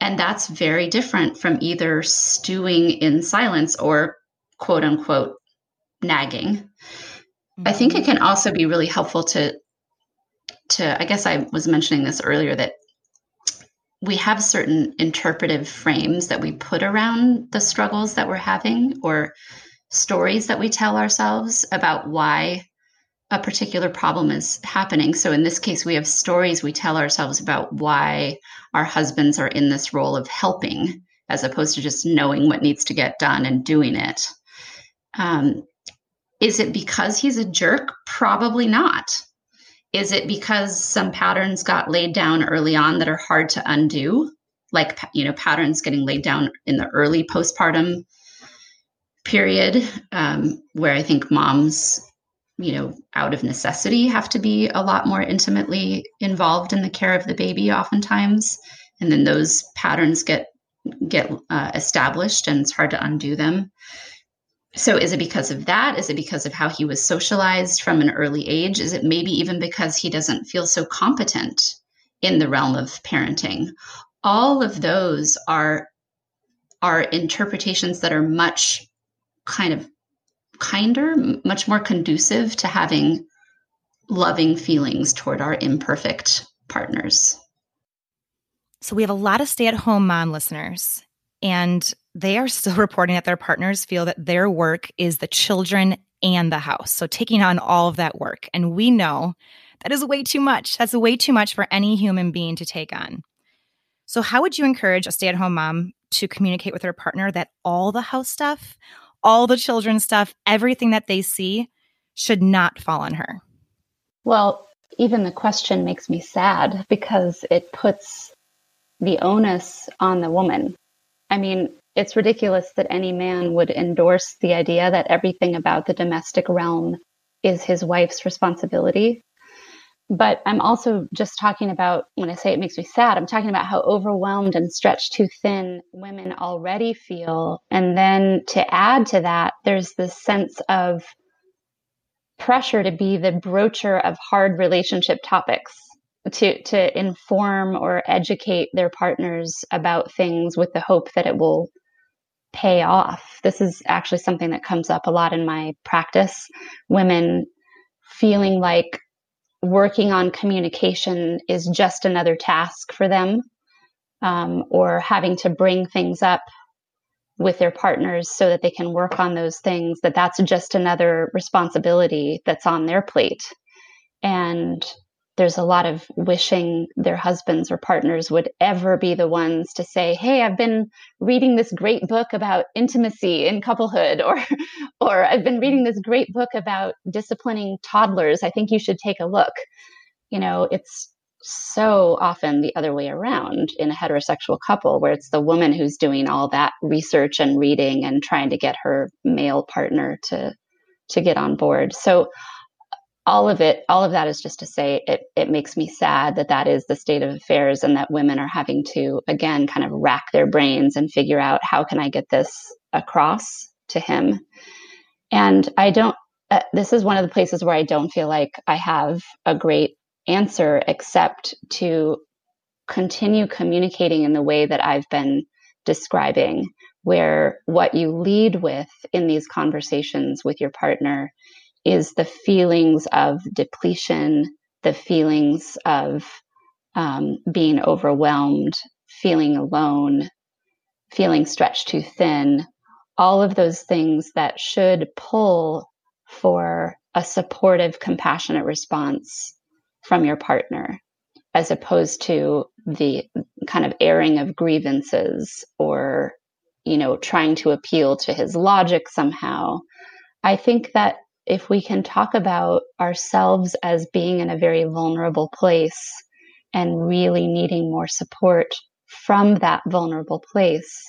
And that's very different from either stewing in silence or quote unquote nagging. Mm-hmm. I think it can also be really helpful to to I guess I was mentioning this earlier that we have certain interpretive frames that we put around the struggles that we're having or stories that we tell ourselves about why a particular problem is happening. So in this case, we have stories we tell ourselves about why our husbands are in this role of helping as opposed to just knowing what needs to get done and doing it. Um, is it because he's a jerk? Probably not. Is it because some patterns got laid down early on that are hard to undo? Like, you know, patterns getting laid down in the early postpartum period um, where I think moms, you know, out of necessity have to be a lot more intimately involved in the care of the baby oftentimes. And then those patterns get get uh, established and it's hard to undo them. So is it because of that? Is it because of how he was socialized from an early age? Is it maybe even because he doesn't feel so competent in the realm of parenting? All of those are are interpretations that are much kind of kinder, much more conducive to having loving feelings toward our imperfect partners. So, we have a lot of stay at home mom listeners, and they are still reporting that their partners feel that their work is the children and the house. So, taking on all of that work. And we know that is way too much. That's way too much for any human being to take on. So, how would you encourage a stay at home mom to communicate with her partner that all the house stuff, all the children's stuff, everything that they see should not fall on her? Well, even the question makes me sad because it puts the onus on the woman. I mean, it's ridiculous that any man would endorse the idea that everything about the domestic realm is his wife's responsibility. But I'm also just talking about when I say it makes me sad, I'm talking about how overwhelmed and stretched too thin women already feel. And then to add to that, there's this sense of pressure to be the broacher of hard relationship topics to to inform or educate their partners about things with the hope that it will pay off. This is actually something that comes up a lot in my practice. Women feeling like working on communication is just another task for them, um, or having to bring things up with their partners so that they can work on those things, that that's just another responsibility that's on their plate. And there's a lot of wishing their husbands or partners would ever be the ones to say, "Hey, I've been reading this great book about intimacy in couplehood," or, "or I've been reading this great book about disciplining toddlers. I think you should take a look." You know, it's so often the other way around in a heterosexual couple, where it's the woman who's doing all that research and reading and trying to get her male partner to to get on board. So all of it, all of that is just to say it, it makes me sad that that is the state of affairs and that women are having to, again, kind of rack their brains and figure out how can I get this across to him. And I don't, uh, this is one of the places where I don't feel like I have a great answer except to continue communicating in the way that I've been describing, where what you lead with in these conversations with your partner is the feelings of depletion, the feelings of um, being overwhelmed, feeling alone, feeling stretched too thin, all of those things that should pull for a supportive, compassionate response from your partner, as opposed to the kind of airing of grievances or, you know, trying to appeal to his logic somehow. I think that if we can talk about ourselves as being in a very vulnerable place and really needing more support from that vulnerable place,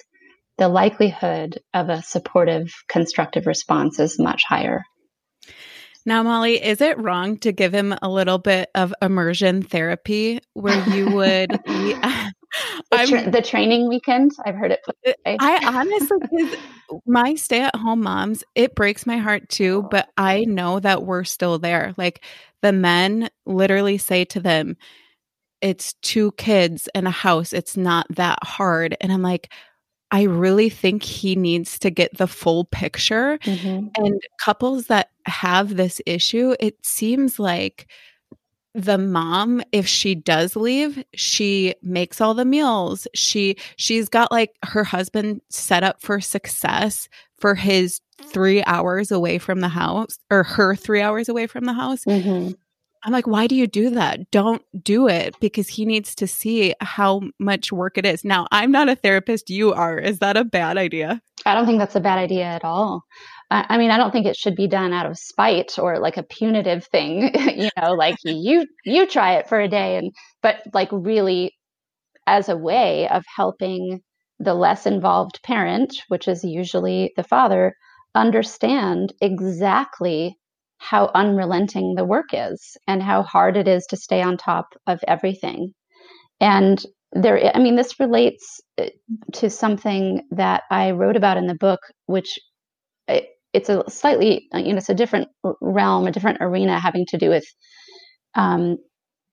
the likelihood of a supportive, constructive response is much higher. Now, Molly, is it wrong to give him a little bit of immersion therapy where you would? the, tra- the, training weekend, I've heard it. Put uh, I honestly, my stay at home moms, it breaks my heart too, but I know that we're still there. Like the men literally say to them, it's two kids and a house. It's not that hard. And I'm like, I really think he needs to get the full picture. Mm-hmm. And couples that have this issue, it seems like the mom if she does leave she makes all the meals she she's got like her husband set up for success for his 3 hours away from the house or her 3 hours away from the house mm-hmm. I'm like, why do you do that? Don't do it because he needs to see how much work it is. Now, I'm not a therapist. You are. Is that a bad idea? I don't think that's a bad idea at all. I mean, I don't think it should be done out of spite or like a punitive thing, you know, like you you try it for a day and but like really as a way of helping the less involved parent, which is usually the father, understand exactly how unrelenting the work is and how hard it is to stay on top of everything. And there, I mean, this relates uh, to something that I wrote about in the book, which it, it's a slightly, uh, you know, it's a different realm, a different arena having to do with um,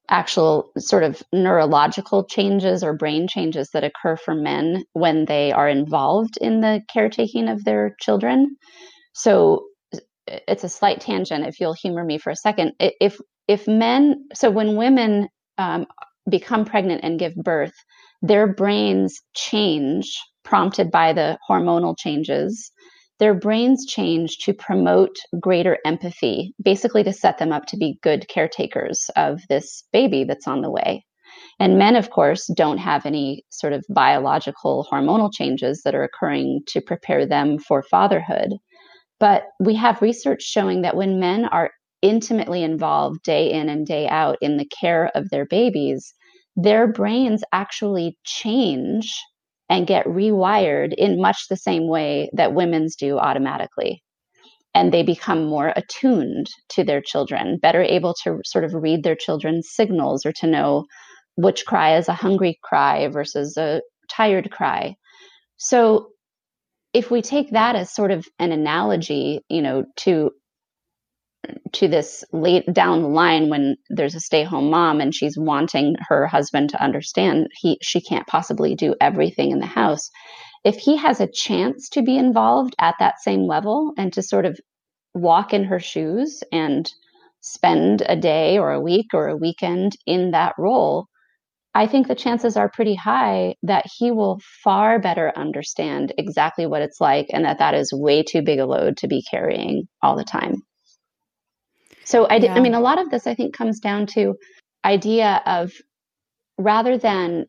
actual sort of neurological changes or brain changes that occur for men when they are involved in the caretaking of their children. So it's a slight tangent if you'll humor me for a second. If if men so when women um, become pregnant and give birth their brains change prompted by the hormonal changes. Their brains change to promote greater empathy basically to set them up to be good caretakers of this baby that's on the way. And men, of course, don't have any sort of biological hormonal changes that are occurring to prepare them for fatherhood. But we have research showing that when men are intimately involved day in and day out in the care of their babies, their brains actually change and get rewired in much the same way that women's do automatically. And they become more attuned to their children, better able to sort of read their children's signals or to know which cry is a hungry cry versus a tired cry. So if we take that as sort of an analogy, you know, to to this late down the line when there's a stay-home mom and she's wanting her husband to understand he she can't possibly do everything in the house if he has a chance to be involved at that same level and to sort of walk in her shoes and spend a day or a week or a weekend in that role I think the chances are pretty high that he will far better understand exactly what it's like and that that is way too big a load to be carrying all the time. So I, yeah. I mean, a lot of this I think comes down to idea of rather than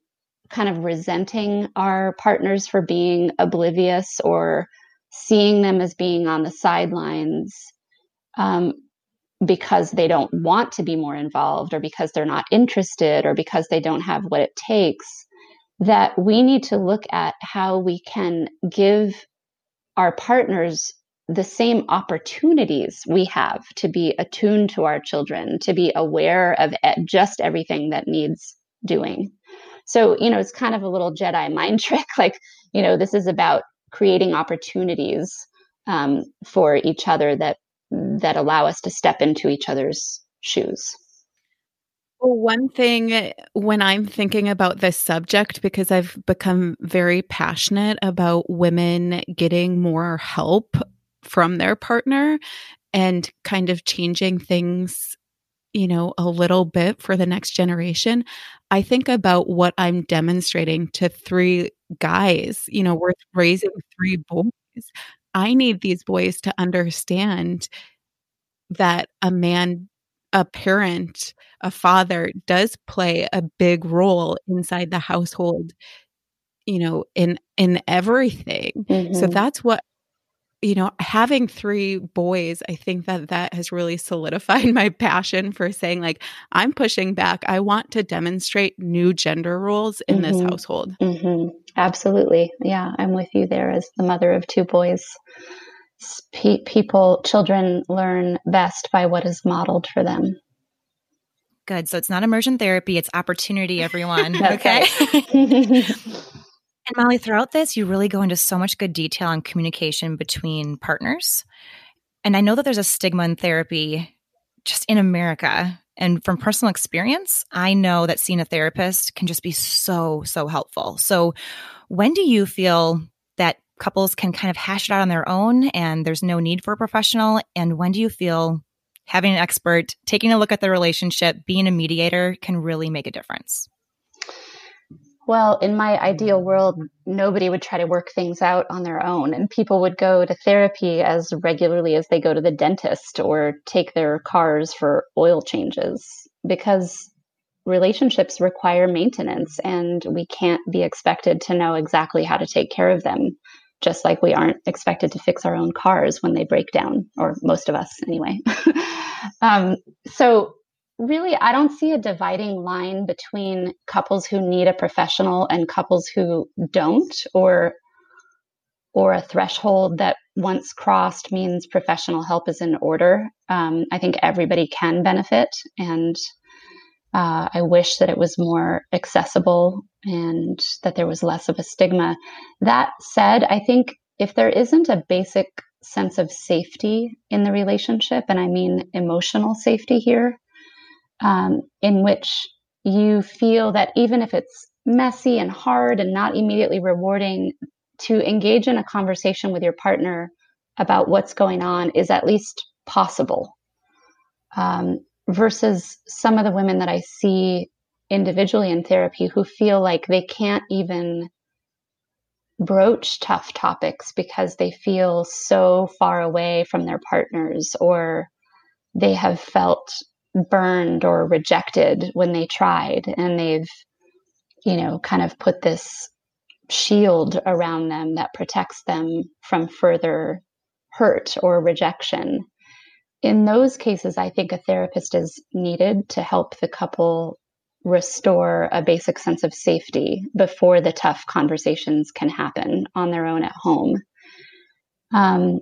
kind of resenting our partners for being oblivious or seeing them as being on the sidelines, um, because they don't want to be more involved or because they're not interested or because they don't have what it takes that we need to look at how we can give our partners the same opportunities we have to be attuned to our children, to be aware of just everything that needs doing. So, you know, it's kind of a little Jedi mind trick. Like, you know, this is about creating opportunities um, for each other that that allow us to step into each other's shoes. Well, one thing when I'm thinking about this subject, because I've become very passionate about women getting more help from their partner and kind of changing things, you know, a little bit for the next generation, I think about what I'm demonstrating to three guys, you know, we're raising three boys. I need these boys to understand that a man, a parent, a father does play a big role inside the household, you know, in in everything. Mm-hmm. So that's what you know, having three boys, I think that that has really solidified my passion for saying, like, I'm pushing back. I want to demonstrate new gender roles in mm-hmm. this household. Mm-hmm. Absolutely. Yeah, I'm with you there as the mother of two boys. Pe- people, children learn best by what is modeled for them. Good. So it's not immersion therapy, it's opportunity, everyone. okay. and Molly, throughout this, you really go into so much good detail on communication between partners. And I know that there's a stigma in therapy just in America. And from personal experience, I know that seeing a therapist can just be so, so helpful. So, when do you feel that couples can kind of hash it out on their own and there's no need for a professional? And when do you feel having an expert, taking a look at the relationship, being a mediator can really make a difference? Well, in my ideal world, nobody would try to work things out on their own, and people would go to therapy as regularly as they go to the dentist or take their cars for oil changes because relationships require maintenance, and we can't be expected to know exactly how to take care of them, just like we aren't expected to fix our own cars when they break down, or most of us anyway. um, so, really, I don't see a dividing line between couples who need a professional and couples who don't, or or a threshold that once crossed means professional help is in order. Um, I think everybody can benefit, and uh, I wish that it was more accessible and that there was less of a stigma. That said, I think if there isn't a basic sense of safety in the relationship, and I mean emotional safety here, um, in which you feel that even if it's messy and hard and not immediately rewarding, to engage in a conversation with your partner about what's going on is at least possible. Um, versus some of the women that I see individually in therapy who feel like they can't even broach tough topics because they feel so far away from their partners or they have felt burned or rejected when they tried and they've you know, kind of put this shield around them that protects them from further hurt or rejection. In those cases, I think a therapist is needed to help the couple restore a basic sense of safety before the tough conversations can happen on their own at home. Um,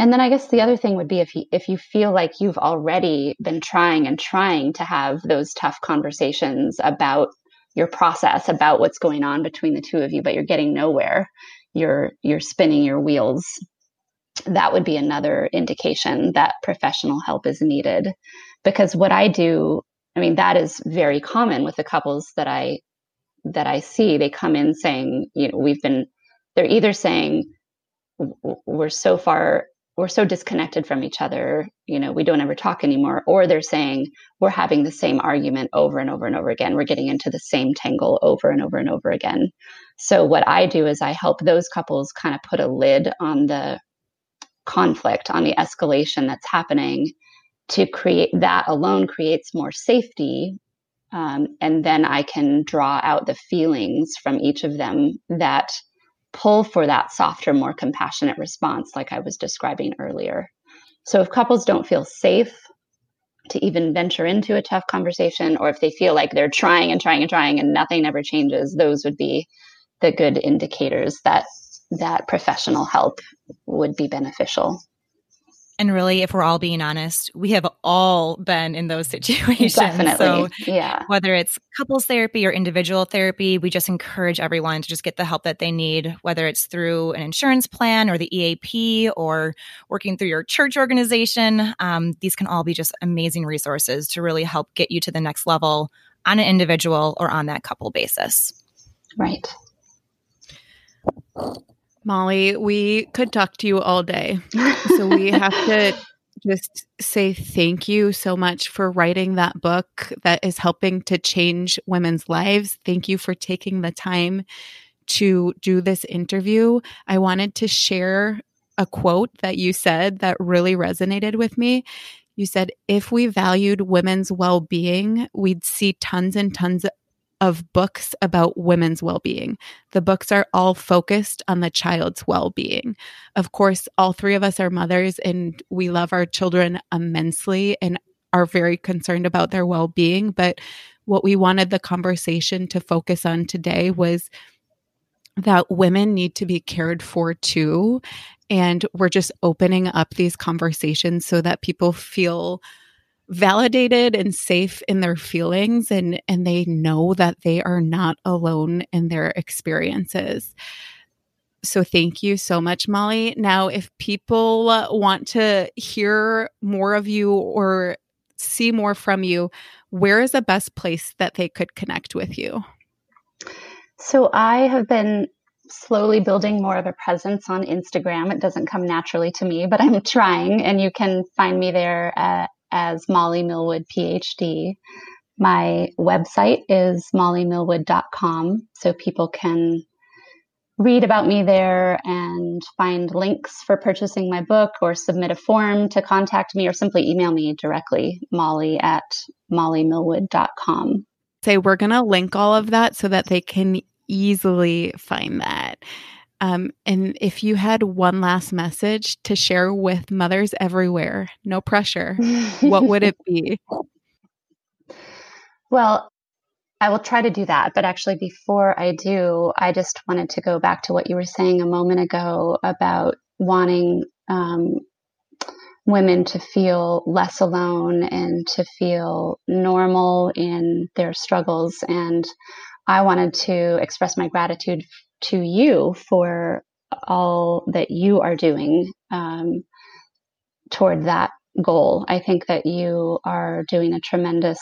and then I guess the other thing would be if you, if you feel like you've already been trying and trying to have those tough conversations about your process, about what's going on between the two of you, but you're getting nowhere, you're you're spinning your wheels. That would be another indication that professional help is needed. Because what I do, I mean, that is very common with the couples that I that I see. They come in saying, you know, we've been they're either saying we're so far we're so disconnected from each other, you know, we don't ever talk anymore. Or they're saying we're having the same argument over and over and over again. We're getting into the same tangle over and over and over again. So, what I do is I help those couples kind of put a lid on the conflict, on the escalation that's happening to create that alone creates more safety. Um, and then I can draw out the feelings from each of them that pull for that softer, more compassionate response, like I was describing earlier. So if couples don't feel safe to even venture into a tough conversation, or if they feel like they're trying and trying and trying and nothing ever changes, those would be the good indicators that that professional help would be beneficial. And really, if we're all being honest, we have all been in those situations. Definitely. So yeah. Whether it's couples therapy or individual therapy, we just encourage everyone to just get the help that they need, whether it's through an insurance plan or the EAP or working through your church organization. Um, these can all be just amazing resources to really help get you to the next level on an individual or on that couple basis. Right. Molly, we could talk to you all day. So we have to just say thank you so much for writing that book that is helping to change women's lives. Thank you for taking the time to do this interview. I wanted to share a quote that you said that really resonated with me. You said, if we valued women's well being, we'd see tons and tons of books about women's well being. The books are all focused on the child's well being. Of course, all three of us are mothers and we love our children immensely and are very concerned about their well being. But what we wanted the conversation to focus on today was that women need to be cared for too. And we're just opening up these conversations so that people feel validated and safe in their feelings and and they know that they are not alone in their experiences. So thank you so much Molly. Now if people want to hear more of you or see more from you, where is the best place that they could connect with you? So I have been slowly building more of a presence on Instagram. It doesn't come naturally to me, but I'm trying, and you can find me there at as Molly Millwood PhD. My website is mollymillwood.com, so people can read about me there and find links for purchasing my book or submit a form to contact me or simply email me directly, molly at mollymillwood.com. Say, we're going to link all of that so that they can easily find that. Um, and if you had one last message to share with mothers everywhere, no pressure, what would it be? Well, I will try to do that. But actually, before I do, I just wanted to go back to what you were saying a moment ago about wanting um, women to feel less alone and to feel normal in their struggles. And I wanted to express my gratitude to you for all that you are doing um, toward that goal. I think that you are doing a tremendous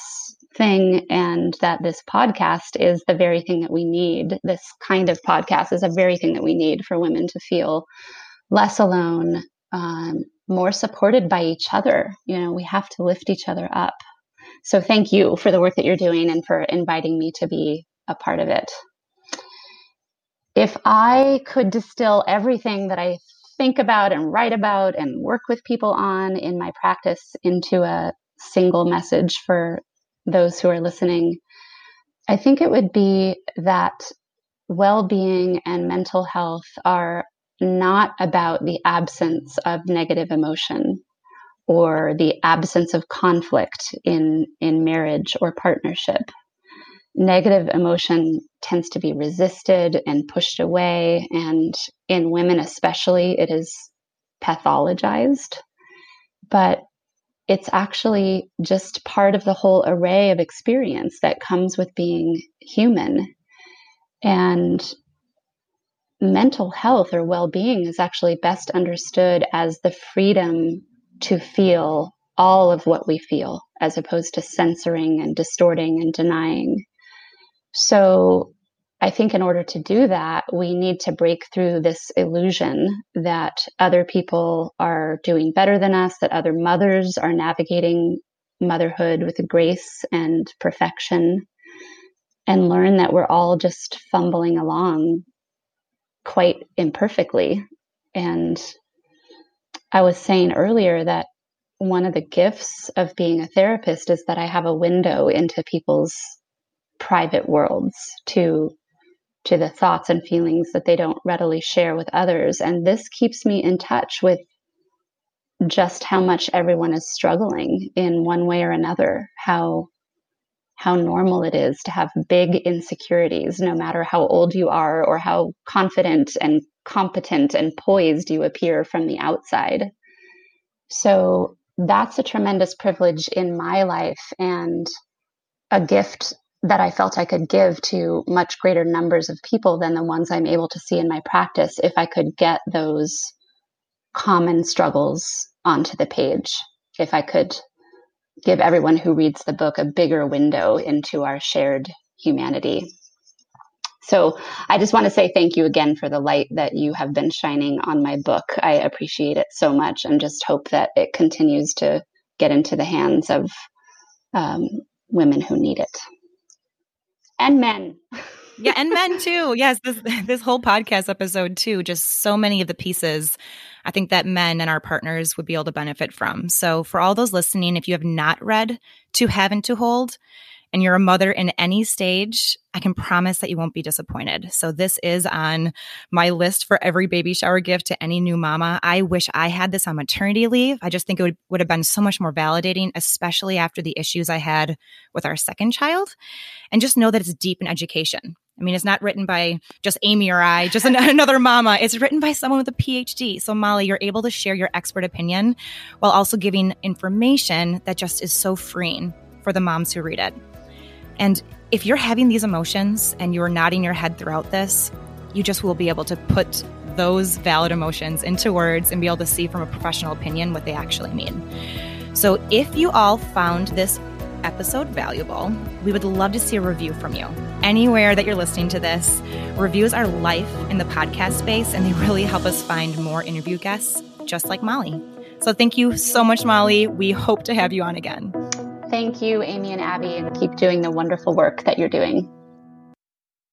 thing and that this podcast is the very thing that we need. This kind of podcast is a very thing that we need for women to feel less alone, um, more supported by each other. You know, we have to lift each other up. So thank you for the work that you're doing and for inviting me to be a part of it if I could distill everything that I think about and write about and work with people on in my practice into a single message for those who are listening, I think it would be that well being and mental health are not about the absence of negative emotion or the absence of conflict in, in marriage or partnership. Negative emotion tends to be resisted and pushed away, and in women especially, it is pathologized. But it's actually just part of the whole array of experience that comes with being human. And mental health or well being is actually best understood as the freedom to feel all of what we feel, as opposed to censoring and distorting and denying. So, I think in order to do that, we need to break through this illusion that other people are doing better than us, that other mothers are navigating motherhood with grace and perfection, and learn that we're all just fumbling along quite imperfectly. And I was saying earlier that one of the gifts of being a therapist is that I have a window into people's private worlds to to the thoughts and feelings that they don't readily share with others and this keeps me in touch with just how much everyone is struggling in one way or another how how normal it is to have big insecurities, no matter how old you are or how confident and competent and poised you appear from the outside. So that's a tremendous privilege in my life and a gift that I felt I could give to much greater numbers of people than the ones I'm able to see in my practice if I could get those common struggles onto the page. If I could give everyone who reads the book a bigger window into our shared humanity. So I just want to say thank you again for the light that you have been shining on my book. I appreciate it so much and just hope that it continues to get into the hands of um, women who need it and men. yeah, and men too. Yes, this this whole podcast episode too. Just so many of the pieces I think that men and our partners would be able to benefit from. So for all those listening, if you have not read To Have and to Hold, and you're a mother in any stage, I can promise that you won't be disappointed. So this is on my list for every baby shower gift to any new mama. I wish I had this on maternity leave. I just think it would, would have been so much more validating, especially after the issues I had with our second child. And just know that it's deep in education. I mean, it's not written by just Amy or I, just another mama. It's written by someone with a PhD. So, Molly, you're able to share your expert opinion while also giving information that just is so freeing for the moms who read it. And if you're having these emotions and you're nodding your head throughout this, you just will be able to put those valid emotions into words and be able to see from a professional opinion what they actually mean. So, if you all found this episode valuable, we would love to see a review from you. Anywhere that you're listening to this, reviews are life in the podcast space and they really help us find more interview guests just like Molly. So, thank you so much, Molly. We hope to have you on again. Thank you, Amy and Abby, and keep doing the wonderful work that you're doing.